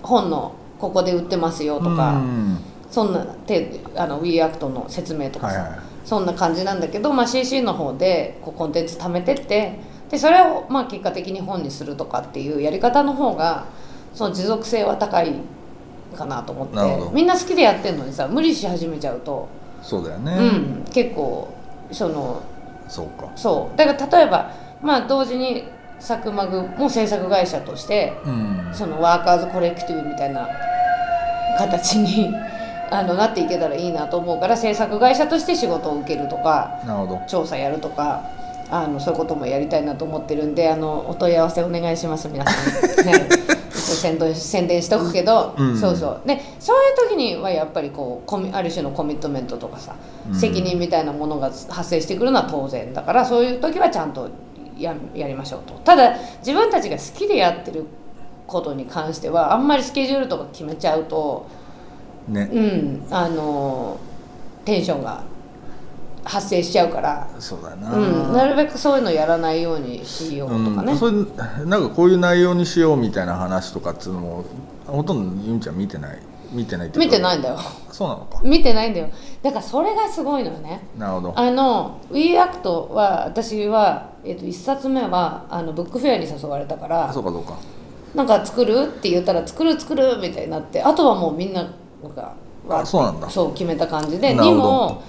S1: 本のここで売ってますよとか、
S2: うん
S1: そんなてあの We Act の説明とかさ、
S2: はいはい
S1: そんな感じなんだけど、まあ、CC の方でこうコンテンツ貯めてってでそれをまあ結果的に本にするとかっていうやり方の方がその持続性は高いかなと思って。みんな好きでやってるのにさ無理し始めちゃうと、
S2: そうだよね、
S1: うん、結構その
S2: そうか。
S1: そう。だから例えばまあ同時にサクマグも制作会社として
S2: うん。
S1: そのワーカーズコレクティブみたいな形に あのなっていけたらいいなと思うから制作会社として仕事を受けるとか
S2: なるほど。
S1: 調査やるとかあのそういうこともやりたいなと思ってるんであのお問い合わせお願いします皆さん、ね、宣伝宣伝しとくけど、
S2: うん。
S1: そうそう。でそういう時にはやっぱりこうコミある種のコミットメントとかさ、
S2: うん。
S1: 責任みたいなものが発生してくるのは当然だからそういう時はちゃんとややりましょうと。ただ自分たちが好きでやってることに関してはあんまりスケジュールとか決めちゃうと
S2: ね。
S1: うんあのテンションが発生しちゃうから、
S2: そうだよな、
S1: うん、なるべくそういうのやらないようにしようとかね、
S2: うん、それなんかこういう内容にしようみたいな話とかっていうのもほとんどゆみちゃん見てない。見てない
S1: 見てないんだよ。
S2: そうなのか。
S1: 見てないんだよ。だからそれがすごいのよね。
S2: なるほど。
S1: あの「WeAct」は私は、えっと1冊目はあのブックフェアに誘われたから
S2: そうかそうか。
S1: なんか作るって言ったら作る作るみたいになってあとはもうみんなが
S2: あそうなんだ。
S1: そう決めた感じでにも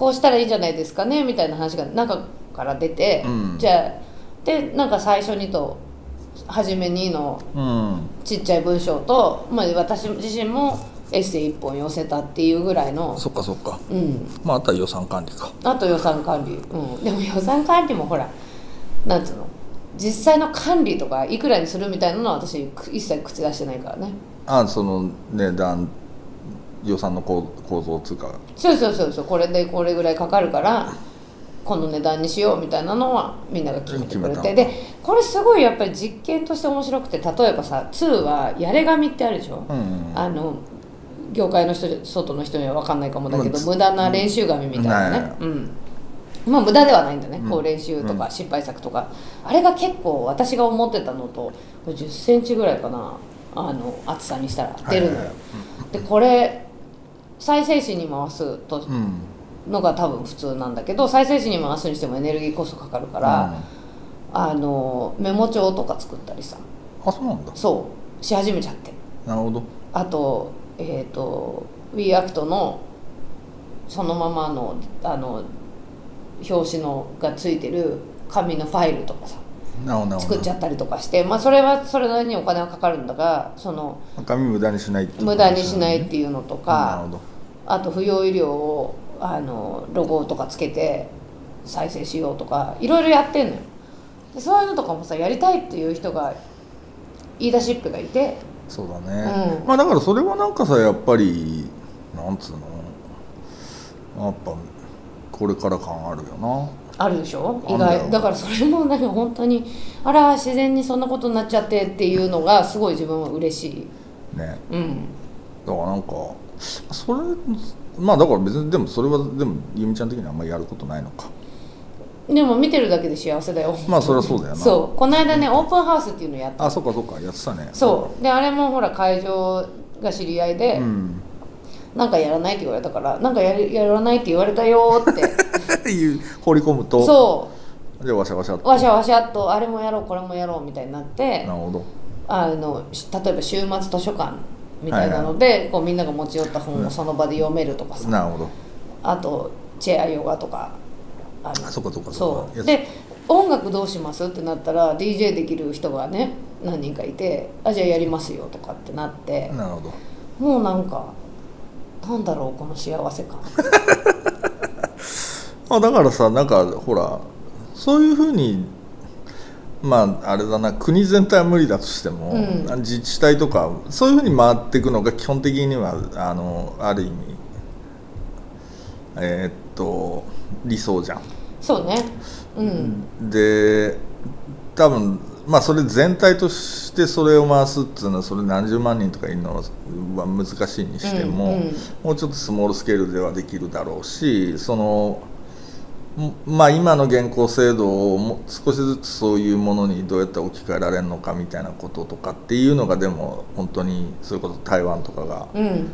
S1: こうしたらいいんじゃないですかねみたいな話が中から出て、
S2: うん。
S1: じゃあでなんか最初にと初めにの
S2: うん。
S1: ちっちゃい文章と、まあ、私自身もエッセイ1本寄せたっていうぐらいの、
S2: そっかそっか。
S1: うん、
S2: まああとは予算管理か。
S1: あと予算管理、うん、でも予算管理もほらなんつうの実際の管理とかいくらにするみたいなのは私く一切口出してないからね。
S2: あその値段予算の構構造つうか。
S1: そうそうそうそう。これでこれぐらいかかるからこの値段にしようみたいなのはみんなが決めてくれて。でこれすごいやっぱり実験として面白くて例えばさ2はやれ紙ってあるでしょ、
S2: うん。うん
S1: あの業界の人外の人には分かんないかもだけど、
S2: うん。
S1: 無駄な練習紙みたいなね。
S2: ない、
S1: うん。まあ無駄ではないんだね、
S2: うん。
S1: こう練習とか失敗作とか、あれが結構私が思ってたのと1 0ンチぐらいかな。あの厚さにしたら。出るのよ、
S2: はいはいはい。
S1: でこれ再生紙に回すと
S2: うん。
S1: のが多分普通なんだけど再生紙に回すにしてもエネルギーコストかかるから、あのメモ帳とか作ったりさ。
S2: あそうなんだ。
S1: そう。し始めちゃって。
S2: なるほど。
S1: あとえっ、と WeAct のそのままのあの表紙のがついてる紙のファイルとかさ作っちゃったりとかしてまあそれはそれなりにお金はかかるんだがその
S2: 紙無駄にしないっていう
S1: 無駄にしないっていうのと
S2: なる
S1: か
S2: ほど
S1: あと不要医療をあのロゴとかつけて再生しようとかいろいろやってんのよ。でそういうのとかもさやりたいっていう人が言い出しっぺがいて。
S2: そうだね、
S1: うん。
S2: まあだからそれはなんかさやっぱりなんつうのやっぱこれから感あるよな。
S1: あるでしょ？意外。だからそれもなんか本当にあら自然にそんなことになっちゃってっていうのがすごい自分は嬉しい。
S2: ね。
S1: うん。
S2: だからなんかそれまあだから別にでもそれはでもゆみちゃん的にはあんまりやることないのか。
S1: でも見てるだけで幸せだよ。
S2: まあそれはそうだよな。
S1: そう。この間ねオープンハウスっていうのやった
S2: あそっかそっか。やってたね。
S1: そう。であれもほら会場が知り合いで、
S2: うん。
S1: なんかやらないって言われたからなんかやるやらないって言われたよーって。
S2: いう放り込むと
S1: そ
S2: でわしゃわしゃっ
S1: う
S2: と。
S1: わしゃわしゃっとあれもやろうこれもやろうみたいになって
S2: なるほど。
S1: あのし例えば週末図書館みたいなので、こうみんなが持ち寄った本をその場で読めるとかさ、
S2: なるほど。
S1: あとチェアヨガとかあの
S2: あそっかそっか
S1: そで音楽どうします？ってなったら DJ できる人がね何人かいてあじゃあやりますよとかってなって。
S2: なるほど。
S1: もうなんかなんだろうこの幸せ感。
S2: あだからさなんかほらそういうふうにまああれだな国全体は無理だとしても、
S1: うん。
S2: 自治体とかそういうふうに回っていくのが基本的にはあのある意味えーっと理想じゃん。
S1: そうね。うん。
S2: で多分まあそれ全体としてそれを回すっていうのはそれ何十万人とかいるのは難しいにしても、
S1: うんうん。
S2: もうちょっとスモールスケールではできるだろうしそのんまあ今の現行制度をも少しずつそういうものにどうやって置き換えられるのかみたいなこととかっていうのがでも本当にそういうこと台湾とかが
S1: うんうん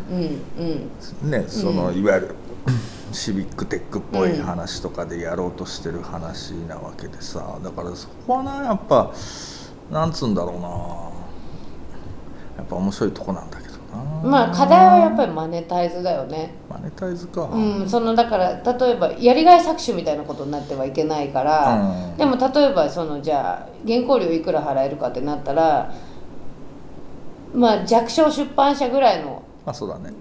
S1: うん
S2: ねそのいわゆるシビックテックっぽい話とかでやろうとしてる話なわけでさだからそこはなやっぱなんつうんだろうな。やっぱ面白いとこなんだけど。な
S1: まあ課題はやっぱりマネタイズだよね。
S2: マネタイズか、
S1: うん、そのだから例えばやりがい搾取みたいなことになってはいけないから、
S2: うん。
S1: でも例えばそのじゃあ原稿料いくら払えるかってなったらまあ弱小出版社ぐらいの
S2: まあそうだね。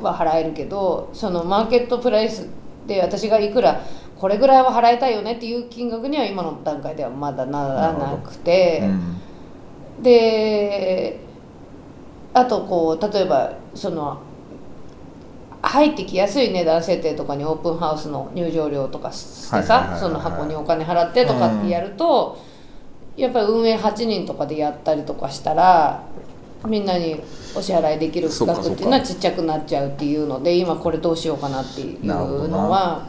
S1: は払えるけどそのマーケットプライスで私がいくらこれぐらいは払いたいよねっていう金額には今の段階ではまだならなくて。
S2: うん。
S1: であとこう例えばその入ってきやすい値段設定とかにオープンハウスの入場料とかしてさその箱にお金払ってとかってやると、やっぱり運営8人とかでやったりとかしたらみんなにお支払いできる額っていうのはちっちゃくなっちゃうっていうので今これどうしようかなっていうのは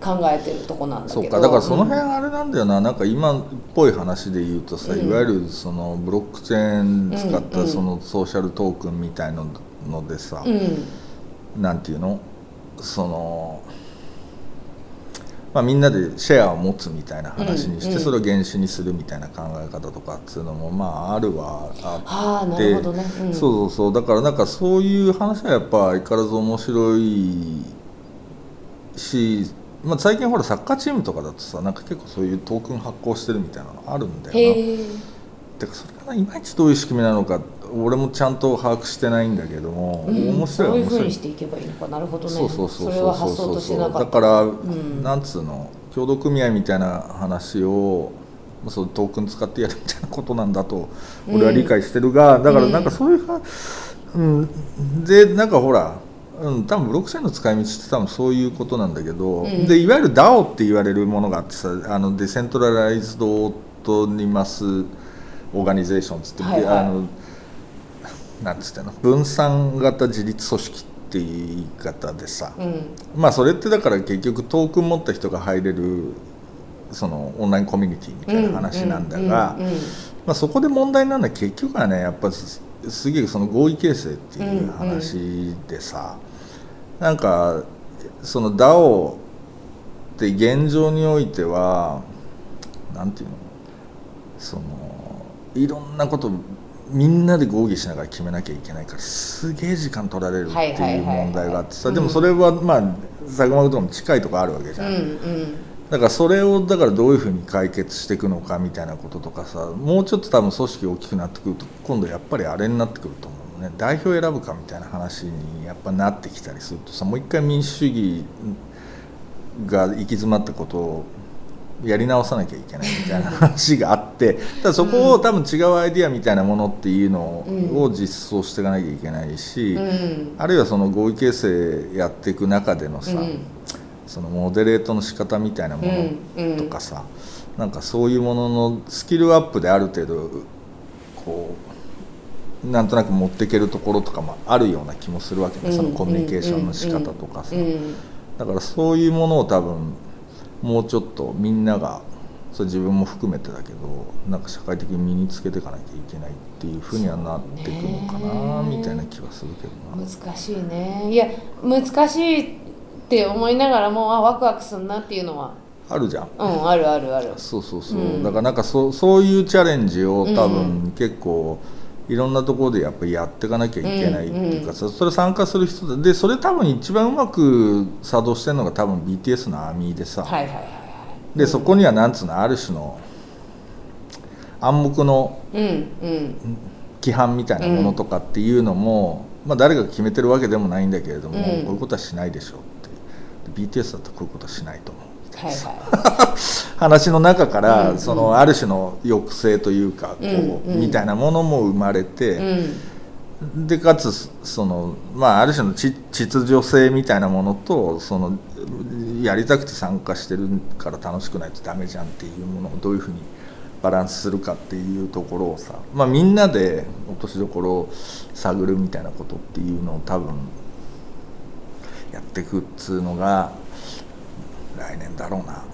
S1: 考えてるとこなんだけど。
S2: そうか。だからその辺あれなんだよな、なんか今っぽい話で言うとさ、
S1: うん。
S2: いわゆるそのブロックチェーン使っ
S1: うんうん。
S2: たそのソーシャルトークンみたいののでさ、
S1: うん。
S2: なんていうの？その、まあ、みんなでシェアを持つみたいな話にして、
S1: うんうん。
S2: それを原資にするみたいな考え方とかっていうのもまああるはあって。そうそうそう。だからなんかそういう話はやっぱ相変わらず面白いし、まあ、最近ほらサッカーチームとかだとさなんか結構そういうトークン発行してるみたいなのあるんだよな。てかそれがいまいちどういう仕組みなのか俺もちゃんと把握してないんだけども、面白い
S1: そうい。う
S2: 面白い
S1: ふうにしていけばいいのかなるほどね。
S2: そうそうそう
S1: れは発想としてなかった。
S2: だから、
S1: ん。
S2: なんつうの協同組合みたいな話をまあそうトークン使ってやるみたいなことなんだと俺は理解してるが、だからなんかそういうは、うん、でなんかほらうん、多分ブロックチェーンの使い道って多分そういうことなんだけど、
S1: うん
S2: でいわゆる DAO って言われるものがあってさあの Decentralized Autonomous Organization つって、
S1: はいはい。
S2: あのなんつってんの？分散型自立組織っていう言い方でさ、
S1: うん
S2: まあそれってだから結局トークン持った人が入れるそのオンラインコミュニティみたいな話なんだが、
S1: うんうんうん
S2: まあ、そこで問題なのは結局はねやっぱすすげえその合意形成っていう話でさ、なんかその DAO って現状においてはなんていうの？そのいろんなことみんなで合議しながら決めなきゃいけないからすげえ時間取られるって
S1: はい
S2: う問題があってさ
S1: うん。
S2: でもそれはまあ佐久間とかも近いとこあるわけじゃん。
S1: うんうん。
S2: だからそれをだからどういうふうに解決していくのかみたいなこととかさもうちょっと多分組織大きくなってくると今度やっぱりあれになってくると思う。のね代表選ぶかみたいな話にやっぱなってきたりするとさもう一回民主主義が行き詰まったことをやり直さなきゃいけないみたいな話があってただそこを多分違うアイディアみたいなものっていうの
S1: うん
S2: を実装していかなきゃいけないし、
S1: うん。
S2: あるいはその合意形成やっていく中でのさ、
S1: うん。
S2: そのモデレートの仕方みたいなも
S1: うん
S2: のとかさ、なんかそういうもののスキルアップである程度なんとなく持っていけるところとかもあるような気もするわけね、そのコミュニケーションの仕方とかさ、
S1: うん
S2: だからそういうものを多分もうちょっとみんながそれ自分も含めてだけどなんか社会的に身につけていかなきゃいけないっていうふうにはなっていくのかなみたいな気はするけどな。
S1: 難しいね。いや難しいって思いながらもあワクワクするなっていうのは。
S2: あるじゃん。
S1: うんあるあるある。
S2: そうそうそう、
S1: うん。
S2: だからなんかそそういうチャレンジを多
S1: う
S2: 分結構いろんなところでやっぱりやっていかなきゃいけないっていうかさ、それ参加する人ででそれ多分一番うまく作動してるのが多分 BTS のアーミーでさ、
S1: はいはいはいは
S2: でそこにはなんつうのある種の暗黙の規範みたいなものとかっていうのも、まあ、誰が決めてるわけでもないんだけれども、
S1: うん。
S2: こういうことはしないでしょうって。で BTS だとこういうことはしないと思うみたい
S1: はい。は
S2: 話の中から、
S1: うん。
S2: そのある種の抑制というかこう、
S1: うん。うん
S2: みたいなものも生まれ
S1: い
S2: て、
S1: うん。
S2: でかつその、まあ、ある種のち秩序性みたいなものとそのやりたくて参加してるから楽しくないとダメじゃんっていうものをどういうふうにバランスするかっていうところをさ、まあ、みんなで落としどころを探るみたいなことっていうのを多分やっていくっつうのが来年だろうな。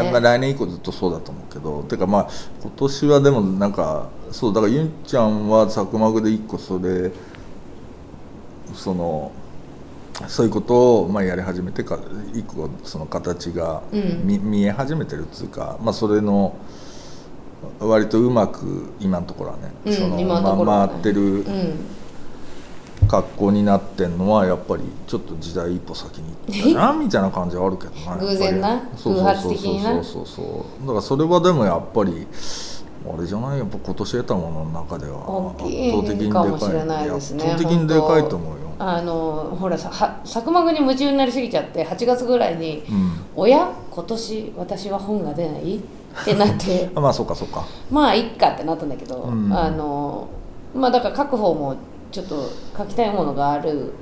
S2: で
S1: ね。
S2: まあ来年以降ずっとそうだと思うけど。てかまあ今年はでもなんかそうだからゆんちゃんは佐久間で一個それそのそういうことをまあやり始めてか一個その形が
S1: うん。
S2: 見,、見え始めてるっつうか、まあ、それの割とうまく今のところはね、
S1: うん
S2: その回ってる
S1: うん
S2: 格好になってんのはやっぱりちょっと時代一歩先に行ったなみたいな感じはあるけどな
S1: 偶然な？偶発的にな
S2: そうそうそう。だからそれはでもやっぱりあれじゃない？やっぱ今年得たものの中では圧倒的にで
S1: かもしれないですね
S2: 圧倒的にでかいと思うよ、
S1: あのほらさは佐久間組に夢中になりすぎちゃって8月ぐらいに
S2: うん「
S1: おや？今年私は本が出ない?」ってなって。
S2: あまあそうかそうか。
S1: まあいっかってなったんだけど、
S2: うん。
S1: あのまあだから書く方もちょっと書きたいものがある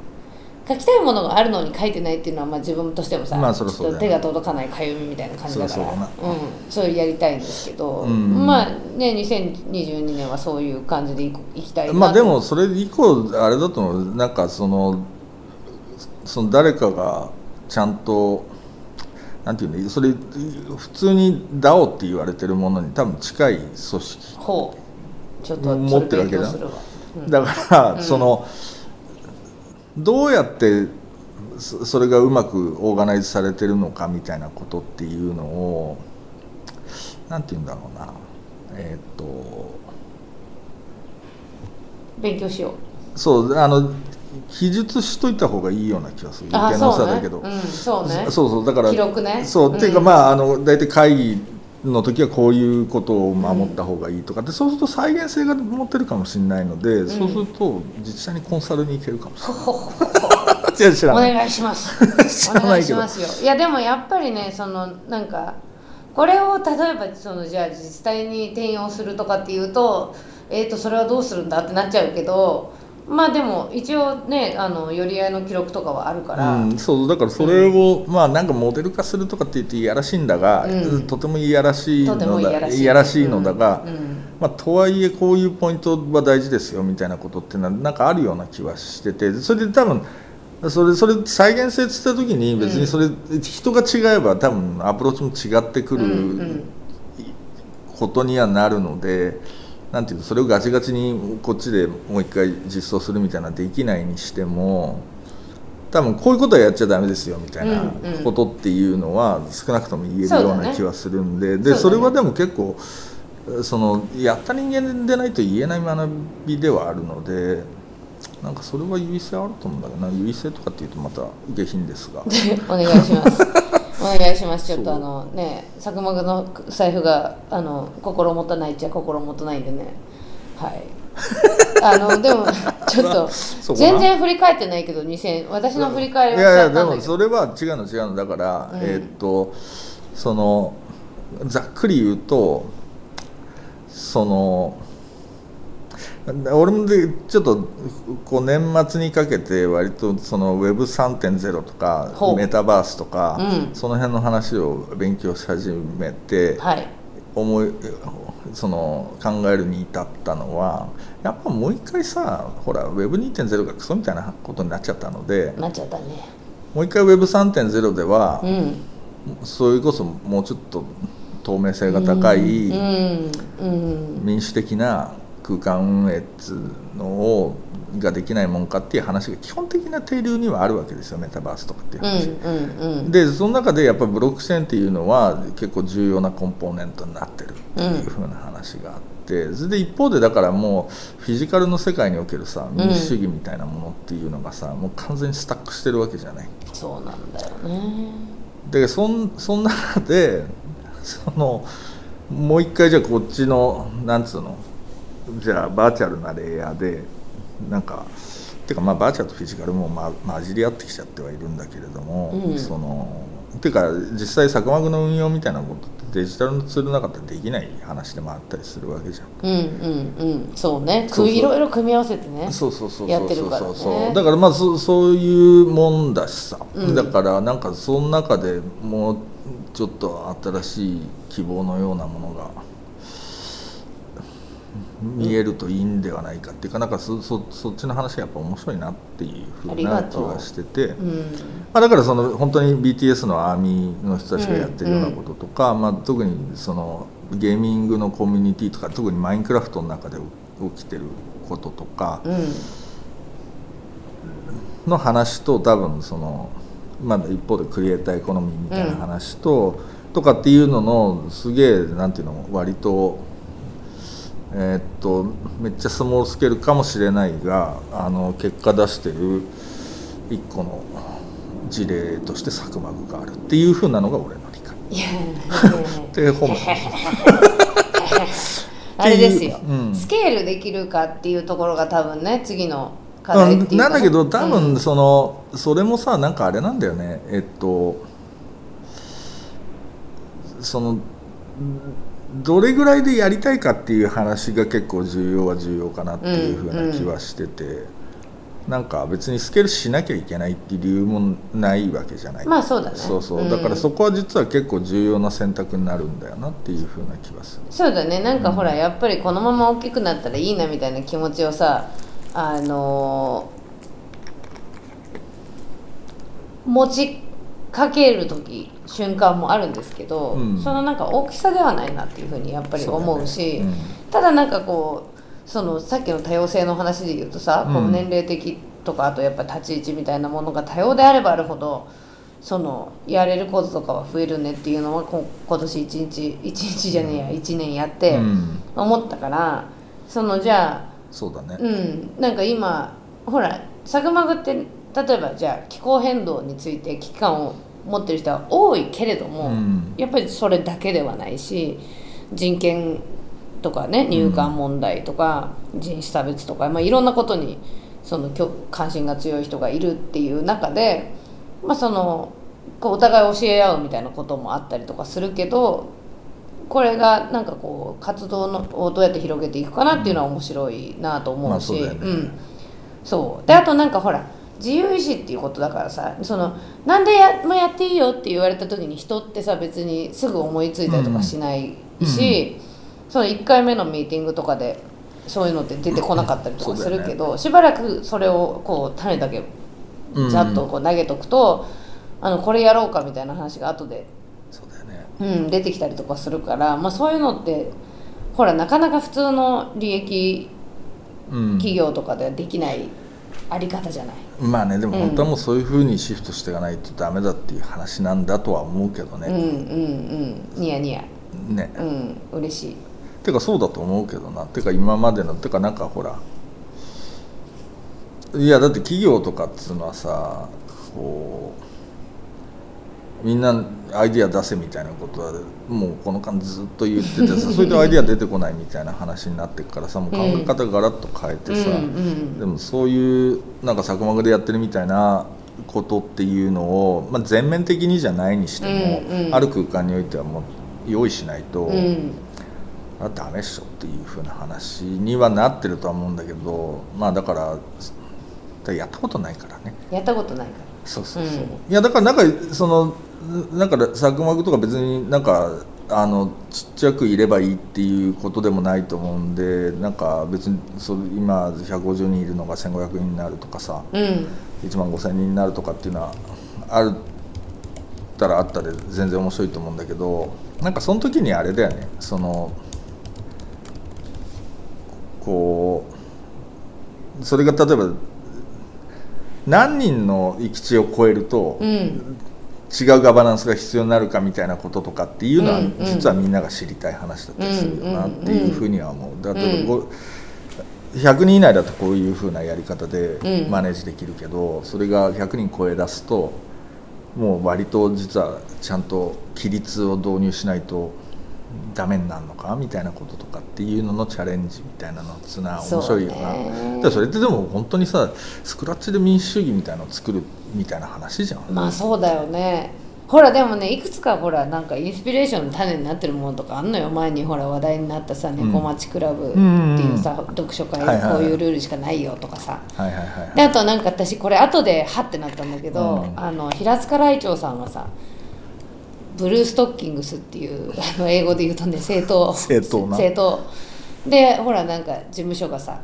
S1: 書きたいものがあるのに書いてないっていうのはまあ自分としてもさ、
S2: まあそりゃそうだよ
S1: ちょっと手が届かないかゆみみたいな感じだから。
S2: う
S1: ん、それやりたいんですけど、
S2: うん。
S1: まあね2022年はそういう感じでいこいきたいなと。
S2: まあでもそれ以降あれだと思う。なんかそのその誰かがちゃんとなんていうのそれ普通に DAO って言われてるものに多分近い組織
S1: ほう。ちょっと
S2: 持ってるわけだ
S1: それ勉強するわ。うん
S2: だから、
S1: うん。
S2: そのどうやってそそれがうまくオーガナイズされてるのかみたいなことっていうのをなんて言うんだろうな。えーっと
S1: 勉強しよう。
S2: そうあの記述しといた方がいいような気がする。
S1: あ
S2: 余計なおだけど、
S1: うん。そうね。
S2: そうそうだから
S1: 記録ね。
S2: そう、
S1: うん
S2: っていうかまああの大体会議の時はこういうことを守った方がいいとか。で、そうすると再現性が持ってるかもしれないので、そうすると自治体にコンサルに行けるかも。しれない違う知ら
S1: お
S2: ない。
S1: 願いします。
S2: 知
S1: お
S2: らないけど。
S1: 願いしますよ。いやでもやっぱりねそのなんかこれを例えばそのじゃあ自治体に転用するとかっていうとえー、とそれはどうするんだってなっちゃうけどまあでも一応ねあの寄り合いの記録とかはあるから、
S2: うん、そうだからそれを、まあなんかモデル化するとかって言っていやらしいんだが、
S1: うん。
S2: とてもいやらしいの
S1: とてもい
S2: だ
S1: やらしい。
S2: いやらしいのだが、
S1: うん。うん。
S2: まあ、とはいえこういうポイントは大事ですよみたいなことっていうのはなんかあるような気はしててそれで多分それそれ再現性っつった時に別にそれ、人が違えば多分アプローチも違ってく
S1: うんう
S2: る
S1: ん。
S2: ことにはなるので。なんていうのそれをガチガチにこっちでもう一回実装するみたいなできないにしても多分こういうことはやっちゃダメですよみたいなことっていうのは少なくとも言えるような気はするんで、でそれはでも結構そのやった人間でないと言えない学びではあるのでなんかそれは優位性あると思うんだけどな。優位性とかっていうとまた下品ですが。
S1: お願いしますお願いします。ちょっとあのね佐久間の財布があの心もたないっちゃ心もたないんでね。はい。あのでもちょっと全然振り返ってないけど2000私の振り返り
S2: い
S1: はしち
S2: やいやでもそれは違うの違うの。だから、
S1: うん。
S2: えーっとそのざっくり言うとその俺もでちょっとこう年末にかけて割とその Web3.0 とかメタバースとか、
S1: うん。
S2: その辺の話を勉強し始めて、
S1: はい。
S2: 思いその考えるに至ったのはやっぱもう一回さほら Web2.0 がクソみたいなことになっちゃったので
S1: なっちゃったね。
S2: もう一回 Web3.0 では
S1: う、ん。
S2: それこそもうちょっと透明性が高い、民主的な空間運営っつうのをができないもんかっていう話が基本的な定流にはあるわけですよメタバースとかっていう
S1: うん
S2: 話。
S1: うんうん
S2: でその中でやっぱりブロックチェーンっていうのは結構重要なコンポーネントになってるっていう風な話があって、それで一方でだからもうフィジカルの世界におけるさ民主主義みたいなものっていうのがさ、もう完全にスタックしてるわけじゃない。
S1: そうなんだよね
S2: でそんそんな中でそのもう一回じゃあこっちのなんつうのじゃあバーチャルなレイヤーでなんかてかまあバーチャルとフィジカルも、ま、混じり合ってきちゃってはいるんだけれども、
S1: うん。
S2: そのていうか実際佐久間の運用みたいなことってデジタルのツールなかったらできない話でもあったりするわけじゃん。
S1: うんうんうん。そうね。
S2: そうそう。
S1: いろいろ組み合わせてね。
S2: そうそうそう
S1: や
S2: そう。そう
S1: ってるからね。
S2: そうだからまあそそういうもんだしさ、
S1: うん。
S2: だからなんかその中でもうちょっと新しい希望のようなものが見えるといいんではないかっていうかなんかそそそっちの話がやっぱ面白いなっていうふ
S1: あ
S2: う。な気はしてて。
S1: うん。
S2: まあ、だからその本当に BTS のアーミーの人たちがやってるようなこととか、まあ、特にそのゲーミングのコミュニティとか特にマインクラフトの中で起きてることとか
S1: うん。
S2: の話と多分その、まだ一方でクリエイターエコノミーみたいな話と、とかっていうののすげえなんていうの割と。えーっとめっちゃスモールスケールかもしれないがあの結果出してる一個の事例としてサクマグがあるっていうふうなのが俺の理解。
S1: あれですよ、
S2: うん
S1: スケールできるかっていうところが多分ね次の課題っていうかね、
S2: なんだけど多
S1: う
S2: 分
S1: ん
S2: その、それもさなんかあれなんだよね。えっとそのどれぐらいでやりたいかっていう話が結構重要は重要かなっていうふうな気はしてて、なんか別にスケールしなきゃいけないっていう理由もないわけじゃない、
S1: まあそうだね。
S2: そうそう。
S1: うん。
S2: だからそこは実は結構重要な選択になるんだよなっていうふうな気はする。
S1: そうだね。なんかほらやっぱりこのまま大きくなったらいいなみたいな気持ちをさあのー持ちかける時瞬間もあるんですけど、
S2: うん。
S1: そのなんか大きさではないなっていうふうにやっぱり思うし
S2: そうだよね
S1: ただなんかこうそのさっきの多様性の話で言うとさ、
S2: うん。
S1: こう年齢的とかあとやっぱ立ち位置みたいなものが多様であればあるほどそのやれることとかは増えるねっていうのはこ今年一日一日じゃねえや1年やって
S2: うん。
S1: 思ったから、そのじゃあ
S2: そうだね、
S1: うん。なんか今ほらサグマグって例えばじゃあ気候変動について危機感を持ってる人は多いけれども、
S2: うん。
S1: やっぱりそれだけではないし人権とかね入管問題とか、人種差別とか、まあ、いろんなことにそのきょ関心が強い人がいるっていう中で、まあ、そのこうお互い教え合うみたいなこともあったりとかするけどこれがなんかこう活動のをどうやって広げていくかなっていうのは面白いなと思うし、
S2: まあそうだよね。
S1: ん、そう。であとなんかほら自由意志っていうことだからさそのなんでや,、まあ、やっていいよって言われた時に人ってさ別にすぐ思いついたりとかしないし、その1回目のミーティングとかでそういうのって出てこなかったりとかするけど、しばらくそれをこう種だけ
S2: うん
S1: ざっとこう投げとくと、あのこれやろうかみたいな話が後で、
S2: そうだよね。
S1: うん、出てきたりとかするから、まあ、そういうのってほらなかなか普通の利益
S2: うん。
S1: 企業とかではできないあり方じゃない？
S2: まあねでも
S1: うん
S2: 本当はもうそういうふうにシフトしていかないとダメだっていう話なんだとは思うけど
S1: うん
S2: ね、
S1: うんうん。ニヤニヤ。
S2: ね、
S1: うん嬉しい。
S2: てかそうだと思うけどな。てか今までのてかなんかほらいやだって企業とかっつうのはさこうみんなアイディア出せみたいなことはもうこの間ずっと言っててさ それでアイディア出てこないみたいな話になってくからさもう考え方ガラッと変えてさ、でもそういうなんか作幕でやってるみたいなことっていうのを、まあ、全面的にじゃないにしても、
S1: うんうん。
S2: ある空間においてはもう用意しないと、
S1: うん。
S2: あダメっしょっていう風な話にはなってるとは思うんだけどまあだからやったことないからね。
S1: やったことないか
S2: そうそうそう、
S1: うん。
S2: いやだからなんかそのなんか作幕とか別になんかあのちっちゃくいればいいっていうことでもないと思うんでなんか別にそ今150人いるのが1500人になるとかさ
S1: うん
S2: 1万5000人になるとかっていうのはあるったらあったで全然面白いと思うんだけどなんかその時にあれだよねそのこうそれが例えば何人の域地を超えると
S1: うん。
S2: 違うガバナンスが必要になるかみたいなこととかっていうのは実はみんなが知りたい話だったりするよなっていうふうには思う。だって
S1: うん
S2: ご100人以内だとこういうふうなやり方で
S1: うん。
S2: マネージできるけどそれが100人超え出すともう割と実はちゃんと規律を導入しないとダメになるのかみたいなこととかっていうののチャレンジみたいなのっつうのは面白いよな。
S1: そ
S2: それってでも本当にさスクラッチで民主主義みたいなのを作るみたいな話じゃん。
S1: まあそうだよね。ほらでもねいくつかほらなんかインスピレーションの種になってるものとかあんのよ。前にほら話題になったさ「猫町クラブ」っていうさ、読書会こういうルールしかないよとかさ、
S2: はいはいはい
S1: であとなんか私これ後でハッてなったんだけど、
S2: うん。
S1: あの平塚来長さんがさブルーストッキングスっていうあの英語で言うとね政党
S2: 政党な。
S1: 政党でほらなんか事務所がさ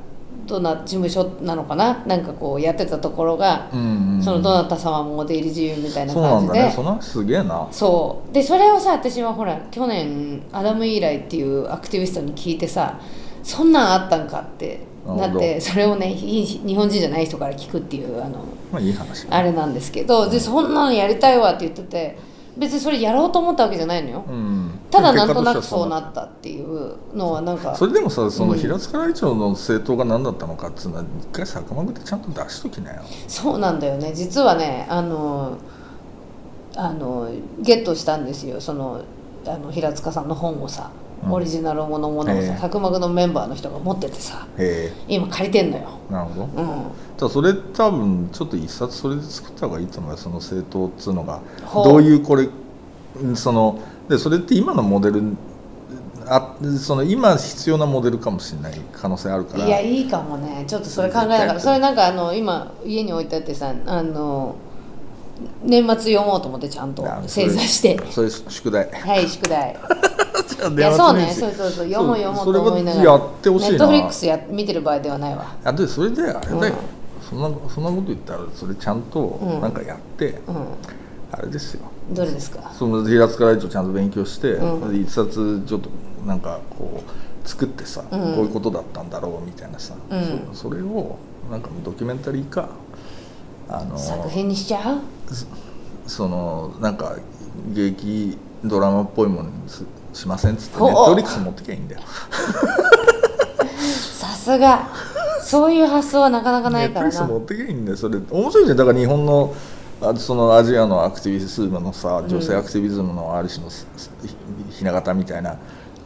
S1: どな事務所なのかな？なんかこうやってたところが、
S2: うんうん。うん
S1: そのどなた様も出入り自由みたいな
S2: そうなんだ
S1: 感じで
S2: ねそすげえな。
S1: そう。でそれをさ私はほら去年アダム・イーライっていうアクティビストに聞いてさそんなんあったんかってなってそれをねひ日本人じゃない人から聞くっていうあの
S2: まあいい話
S1: あれなんですけどでそんなのやりたいわって言ってて別にそれやろうと思ったわけじゃないのよ。
S2: うん。
S1: ただなんとなくそうなったっていうのはなんか。
S2: それでもさその
S1: うん
S2: 平塚来長の政党が何だったのかっつうのは一回坂間でちゃんと出しときなよ。
S1: そうなんだよね。実はねあのあのゲットしたんですよ。そのあの平塚さんの本をさ、
S2: うん
S1: オリジナルものものをさ
S2: ええ。
S1: 角膜のメンバーの人が持っててさ
S2: へ
S1: 今借りてんのよ、
S2: えなるほど。
S1: うん、
S2: ただそれ多分ちょっと一冊それで作った方がいいと思うよその政党っつうのが。どういうこれうんそのでそれって今のモデルあその今必要なモデルかもしれない可能性あるから。
S1: いやいいかもね。ちょっとそれ考えながら。それなんかあの今家に置いてあってさあの年末読もうと思ってちゃんと正座して。
S2: それ宿題。
S1: はい宿題。い
S2: い
S1: やそうね。そうそうそう。読もう読もうと思いながら。
S2: やってほしいな。
S1: ネットフリックスや見てる場合ではないわ。
S2: あでそれであれだよ、
S1: うん。
S2: そんなそんなこと言ったらそれちゃんと
S1: うん。
S2: なんかやって、
S1: う
S2: あれですよ。
S1: んどれですか？
S2: その平塚ライトちゃんと勉強して、
S1: うん。
S2: 一冊ちょっとなんかこう作ってさ、
S1: うん。
S2: こういうことだったんだろうみたいなさ、それをなんかドキュメンタリーかあの
S1: 作品にしちゃう？
S2: そのなんか劇ドラマっぽいものにししませんっつってネットフリックス持ってきゃいいんだよ。
S1: さすが。そういう発想はなかなかないからな。
S2: ネットフリックス持ってきゃいいんだよそれ。面白いじゃん。だから日本のあそのアジアのアクティビズムのさ女性アクティビズムのある種のすひひな形みたいな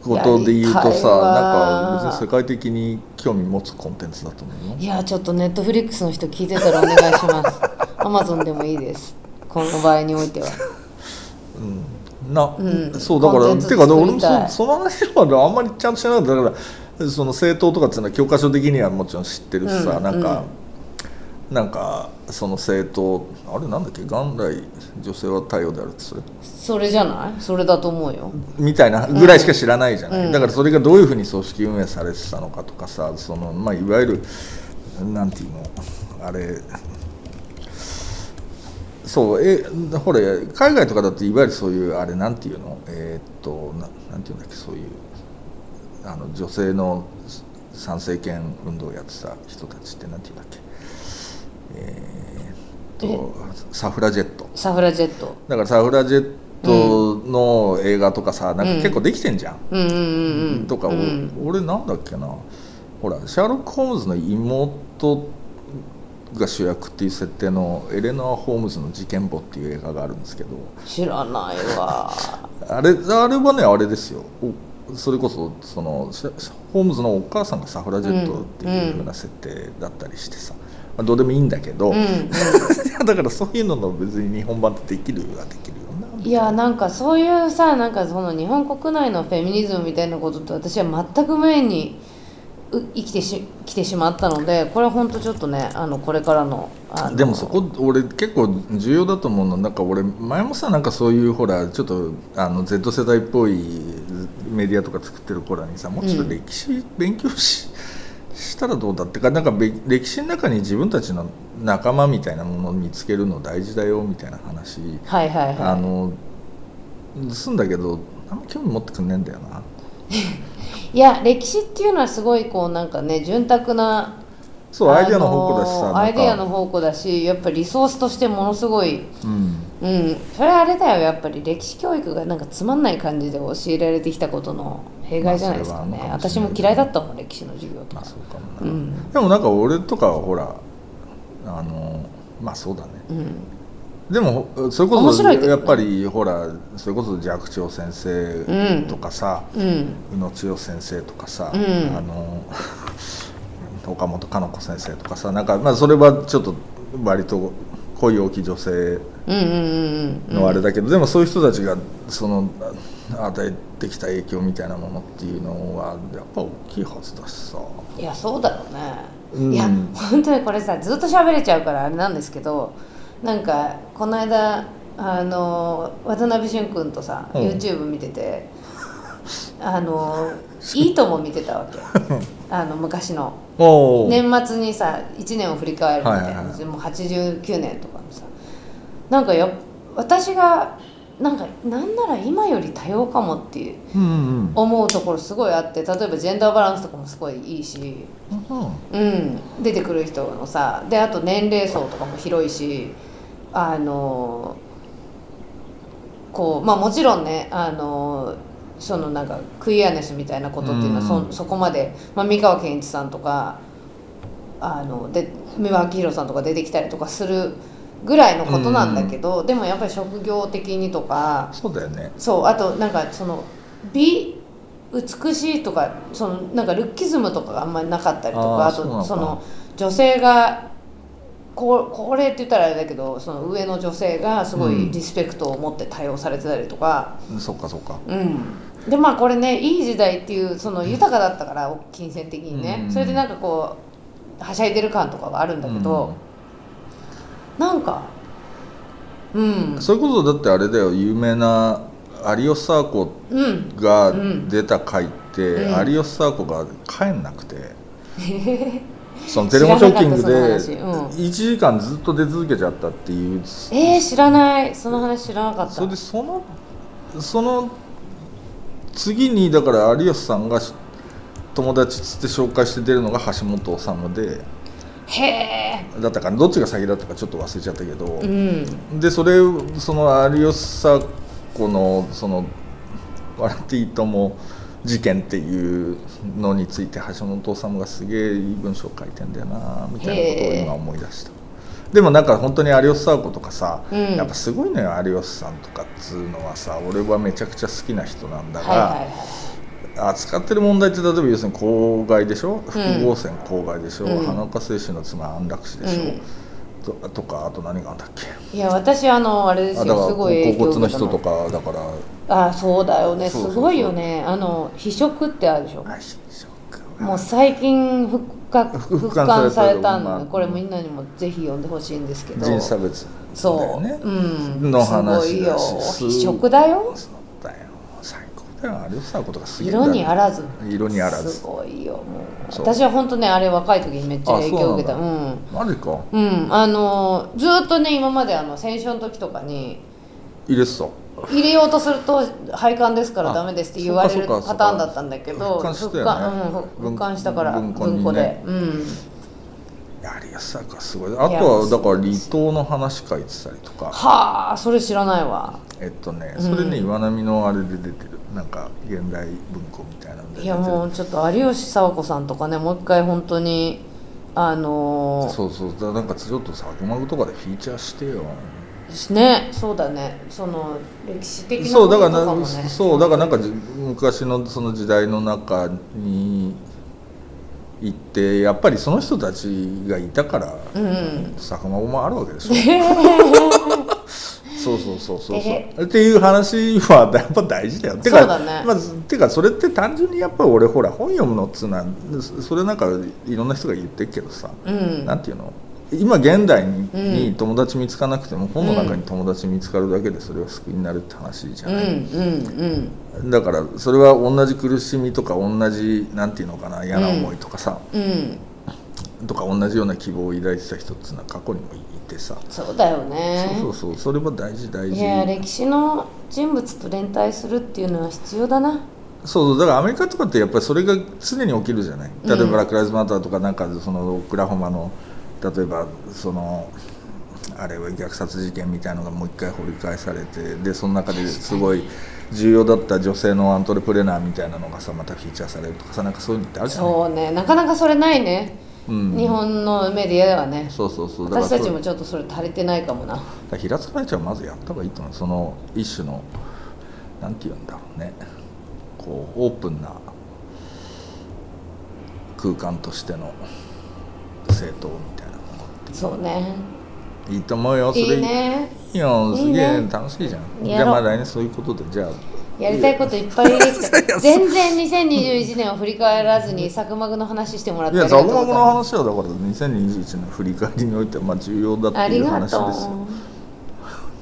S2: ことで言うとさ
S1: わ
S2: なんか別に世界的に興味持つコンテンツだと思うよ
S1: いやちょっとネットフリックスの人聞いてたらお願いします。アマゾンでもいいです。この場合においては。
S2: な、
S1: うん。
S2: そうだからてか俺もそその話はあんまりちゃんと知らなかっただからその政党とかっていうのは教科書的にはもちろん知ってるしさ、
S1: うん。
S2: なんか、なんかその政党あれなんだっけ？元来女性は太陽であるってそれ？
S1: それじゃない？それだと思うよ。
S2: みたいなぐらいしか知らないじゃない、
S1: うん。
S2: だからそれがどういうふうに組織運営されてたのかとかさその、まあ、いわゆるなんていうの？あれそうえほら海外とかだっていわゆるそういうあれなんていうの？えーっとななんていうんだっけ？そういうあの女性の参政権運動をやってた人たちってなんていうんだっけ？えーっとサフラジェット。
S1: サフラジェット。
S2: だからサフラジェットの映画とかさ、なんか結構できてんじゃん、
S1: うんうんうんうん。
S2: とか、お
S1: うん。
S2: 俺なんだっけな。ほらシャーロック・ホームズの妹が主役っていう設定のエレノア・ホームズの事件簿っていう映画があるんですけど。
S1: 知らないわ。
S2: あれあれはねあれですよ。おそれこそそのホームズのお母さんがサフラジェットっていう風な設定だったりしてさ、まあ、どうでもいいんだけど、
S1: うんうん。
S2: だからそういうのの別に日本版ってできるはできるよない
S1: やなんかそういうさなんかその日本国内のフェミニズムみたいなことって私は全く前にう生きてし来てしまったのでこれは本当ちょっとねあのこれからの
S2: でもそこ俺結構重要だと思うのなんか俺前もさなんかそういうほらちょっとあの Z 世代っぽいメディアとか作ってる頃にさもうちょっと歴史勉強し,、したらどうだってかなんかべ歴史の中に自分たちの仲間みたいなものを見つけるの大事だよみたいな話、
S1: はいはいはい。
S2: あのすんだけどあんま興味持ってくんねえんだよな。
S1: いや歴史っていうのはすごいこうなんかね潤沢な
S2: そうアイデアの宝庫だしさ、
S1: アイデアの宝庫だしやっぱりリソースとしてものすごい
S2: うん
S1: うん。それはあれだよやっぱり。歴史教育がなんかつまんない感じで教えられてきたことの弊害じゃないですかね,、
S2: まあかもしれない。
S1: 私も嫌いだったもん歴史の授業とか。
S2: まあそうかもな、
S1: うん。
S2: でもなんか俺とかはほらあのまあそうだね。
S1: うん。
S2: でもそれこそ
S1: 面白いけどね。
S2: やっぱりほらそれこそ寂聴先生とかさ、
S1: うん。
S2: 宇野千代先生とかさ、
S1: うん。
S2: あの岡本かの子先生とかさなんかまあそれはちょっと割と恋多き女性のあれだけど、でもそういう人たちがその与えてきた影響みたいなものっていうのはやっぱ大きいはずだしさ。
S1: いやそうだろうね、
S2: うん。
S1: いや本当にこれさずっと喋れちゃうからあれなんですけどなんかこの間あの渡辺俊君とさ、
S2: うん。
S1: YouTube 見ててあのいいとも見てたわけ。あの昔の年末にさ1年を振り返るみたいな、
S2: はいはいはい。
S1: もう89年とかのさなんかや私がなんかなんなら今より多様かもっていう思うところすごいあって例えばジェンダーバランスとかもすごいいいし、
S2: うん
S1: うん、出てくる人のさであと年齢層とかも広いしあのこうまあもちろんねあのそのなんかクイアネスみたいなことっていうのはそ,、
S2: うん。
S1: そこまで、まあ、三河健一さんとかあので三輪明宏さんとか出てきたりとかするぐらいのことなんだけど、でもやっぱり職業的にとか
S2: そうだよね。
S1: そうあとなんかその美美しいとかそのなんかルッキズムとかがあんまりなかったりとかあとその女性がこ高齢って言ったらあれだけどその上の女性がすごいリスペクトを持って対応されてたりとか、
S2: そっかそっか。
S1: うんでまあこれねいい時代っていうその豊かだったから金銭的にね、
S2: うん。
S1: それでなんかこうはしゃいでる感とかはあるんだけど、なんかうん。
S2: それこそだってあれだよ有名な有吉佐和子
S1: うん。
S2: が出た回って、
S1: うん。
S2: 有吉佐和子が帰んなくて、そのテレモショッキングで
S1: その話。うん。
S2: 1時間ずっと出続けちゃったっていう。
S1: えー、知らない。その話知らなかった。
S2: それでそのその次にだから有吉さんが友達つって紹介して出るのが橋本治で
S1: へえ。
S2: だったかなどっちが先だったかちょっと忘れちゃったけど、
S1: うん。
S2: でそれその有吉佐和子のその「笑っていいとも」事件っていうのについて橋本治がすげえいい文章を書いてんだよなみたいなことを今思い出したでもなんか本当に有吉佐和子とかさ、
S1: うん。
S2: やっぱすごいのよ有吉さんとかっつうのはさ俺はめちゃくちゃ好きな人なんだが、
S1: はいはいはい。
S2: 扱ってる問題って例えば要するに公害でしょ？複合船公害でしょ、
S1: うん。
S2: 花岡清舟の妻安楽死でしょ、ととかあと何があんだっけ？
S1: いや私あのあれですよすごい
S2: 骨の人とかだから。
S1: あそうだよね。すごいよね。あの非食ってあるでしょ？
S2: あそうか
S1: もう最近復活
S2: 復
S1: 復
S2: 刊された
S1: んで、
S2: まあ。
S1: これみんなにもぜひ読んでほしいんですけど。
S2: 人差別。だ
S1: そう、うん。
S2: の話だし。
S1: すごいよ。
S2: す
S1: 非食だよ。
S2: そうだよ。最高だよ。有吉さことがすげえ。
S1: 色にあらず。
S2: 色にあらず。
S1: すごいよもう。私は本当ねあれ若い時にめっちゃ影響を受けた。
S2: う
S1: ん。
S2: マジか。
S1: うん。あのずっとね今まであの戦勝の時とかに
S2: 入れてた
S1: 入れようとすると廃刊ですから
S2: あ
S1: ダメですって言われるパターンだったんだけど
S2: 復刊した
S1: から
S2: 文
S1: 文庫で。うん。
S2: 有吉さんがすごい。あとはだから離島の話書いてたりとか。
S1: はあそれ知らないわ。
S2: えっとね
S1: うん。
S2: それね岩波のあれで出てるなんか現代文庫みたいなので
S1: いやもうちょっと有吉佐和子さんとかねもう一回本当にあの
S2: そうそうだなんかちょっとさ「マグとかでフィーチャーしてよ。
S1: ーね。そうだね。その歴史的な
S2: そうだからな
S1: こととかもね。
S2: そうだからなんかじ昔のその時代の中に行ってやっぱりその人たちがいたから
S1: うんうん。
S2: 坂間もあるわけでしょ。そうそうそうそうそう。っていう話は やっぱ大事だよ。てか
S1: そうだね。
S2: まずてかそれって単純にやっぱり俺ほら本読むのっつうのはそれなんかいろんな人が言ってるけどさ、
S1: うん。
S2: なんていうの？今現代に,、友達見つかなくても本の中に友達見つかるだけでそれは救いになるって話じゃない、だからそれは同じ苦しみとか同じなんていうのかな嫌な思いとかさ、とか同じような希望を抱いてた人っていうのは過去にもいてさ、
S1: そうだよね。
S2: そうそうそう。それは大事大事。
S1: いや歴史の人物と連帯するっていうのは必要だな。
S2: そうそう。だからアメリカとかってやっぱりそれが常に起きるじゃない。例えば
S1: うん
S2: ブラック・ライズ・マターとかなんかそのオクラホマの例えばそのあれは虐殺事件みたいのがもう一回掘り返されてでその中ですごい重要だった女性のアントレプレナーみたいなのがさまたフィーチャーされるとかさなんかそういうのってあるじゃない？
S1: そうね。なかなかそれないね、
S2: うん。
S1: 日本のメディアではね。
S2: そうそうそう。だからそれ
S1: 私たちもちょっとそれ足りてないかもな。
S2: だ平塚大ちゃんはまずやった方がいいと思う。その一種のなんて言うんだろうね。こうオープンな空間としての政党の
S1: そうね。
S2: いいと思うよ。それ
S1: いい。ね
S2: いいよすげえ楽しいじゃん。じゃあまあ来年そういうことで。じゃあ。
S1: やりたいこといっぱいできた。全然2021年を振り返らずにサクマグの話してもらっ
S2: いや
S1: てありが
S2: ザグマグの話はだから2021年の振り返りにおいてはまあ重要だっていう話ですよ。
S1: う。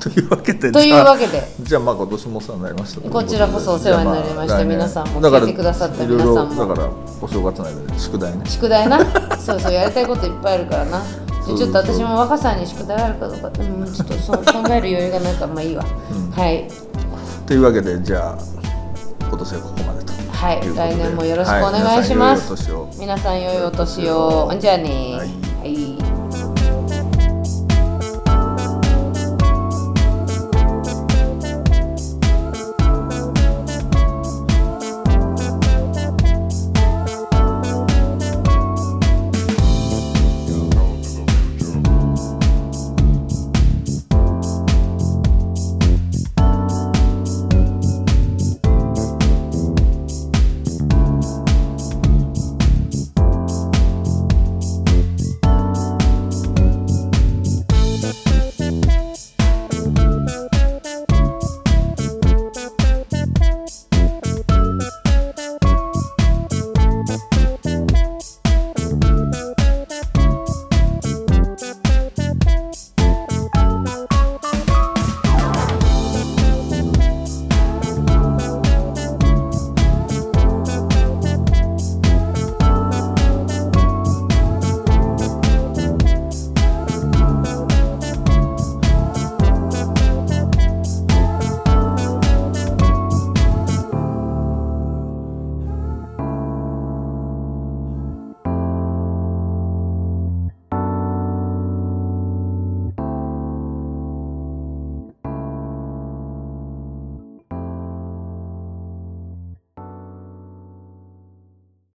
S2: というわけで
S1: という
S2: じゃあ
S1: わけで。
S2: じゃあまあ今年もお世話になりました。
S1: こちらこそお世話になりました。
S2: じゃあ
S1: 皆さんも聞いてくださった皆さんも。
S2: だからお正月の間で宿題ね。
S1: 宿題な。そうそうやりたいこといっぱいあるからなちょっと私も若さんに宿題あるかどうかうんちょっとそ考える余裕がないからまあいいわ、
S2: うん。
S1: はい。
S2: というわけでじゃあ今年はここまでと。
S1: はい。来年もよろしくお願いします、皆さん良いお年を。じゃあね
S2: はい。
S1: はい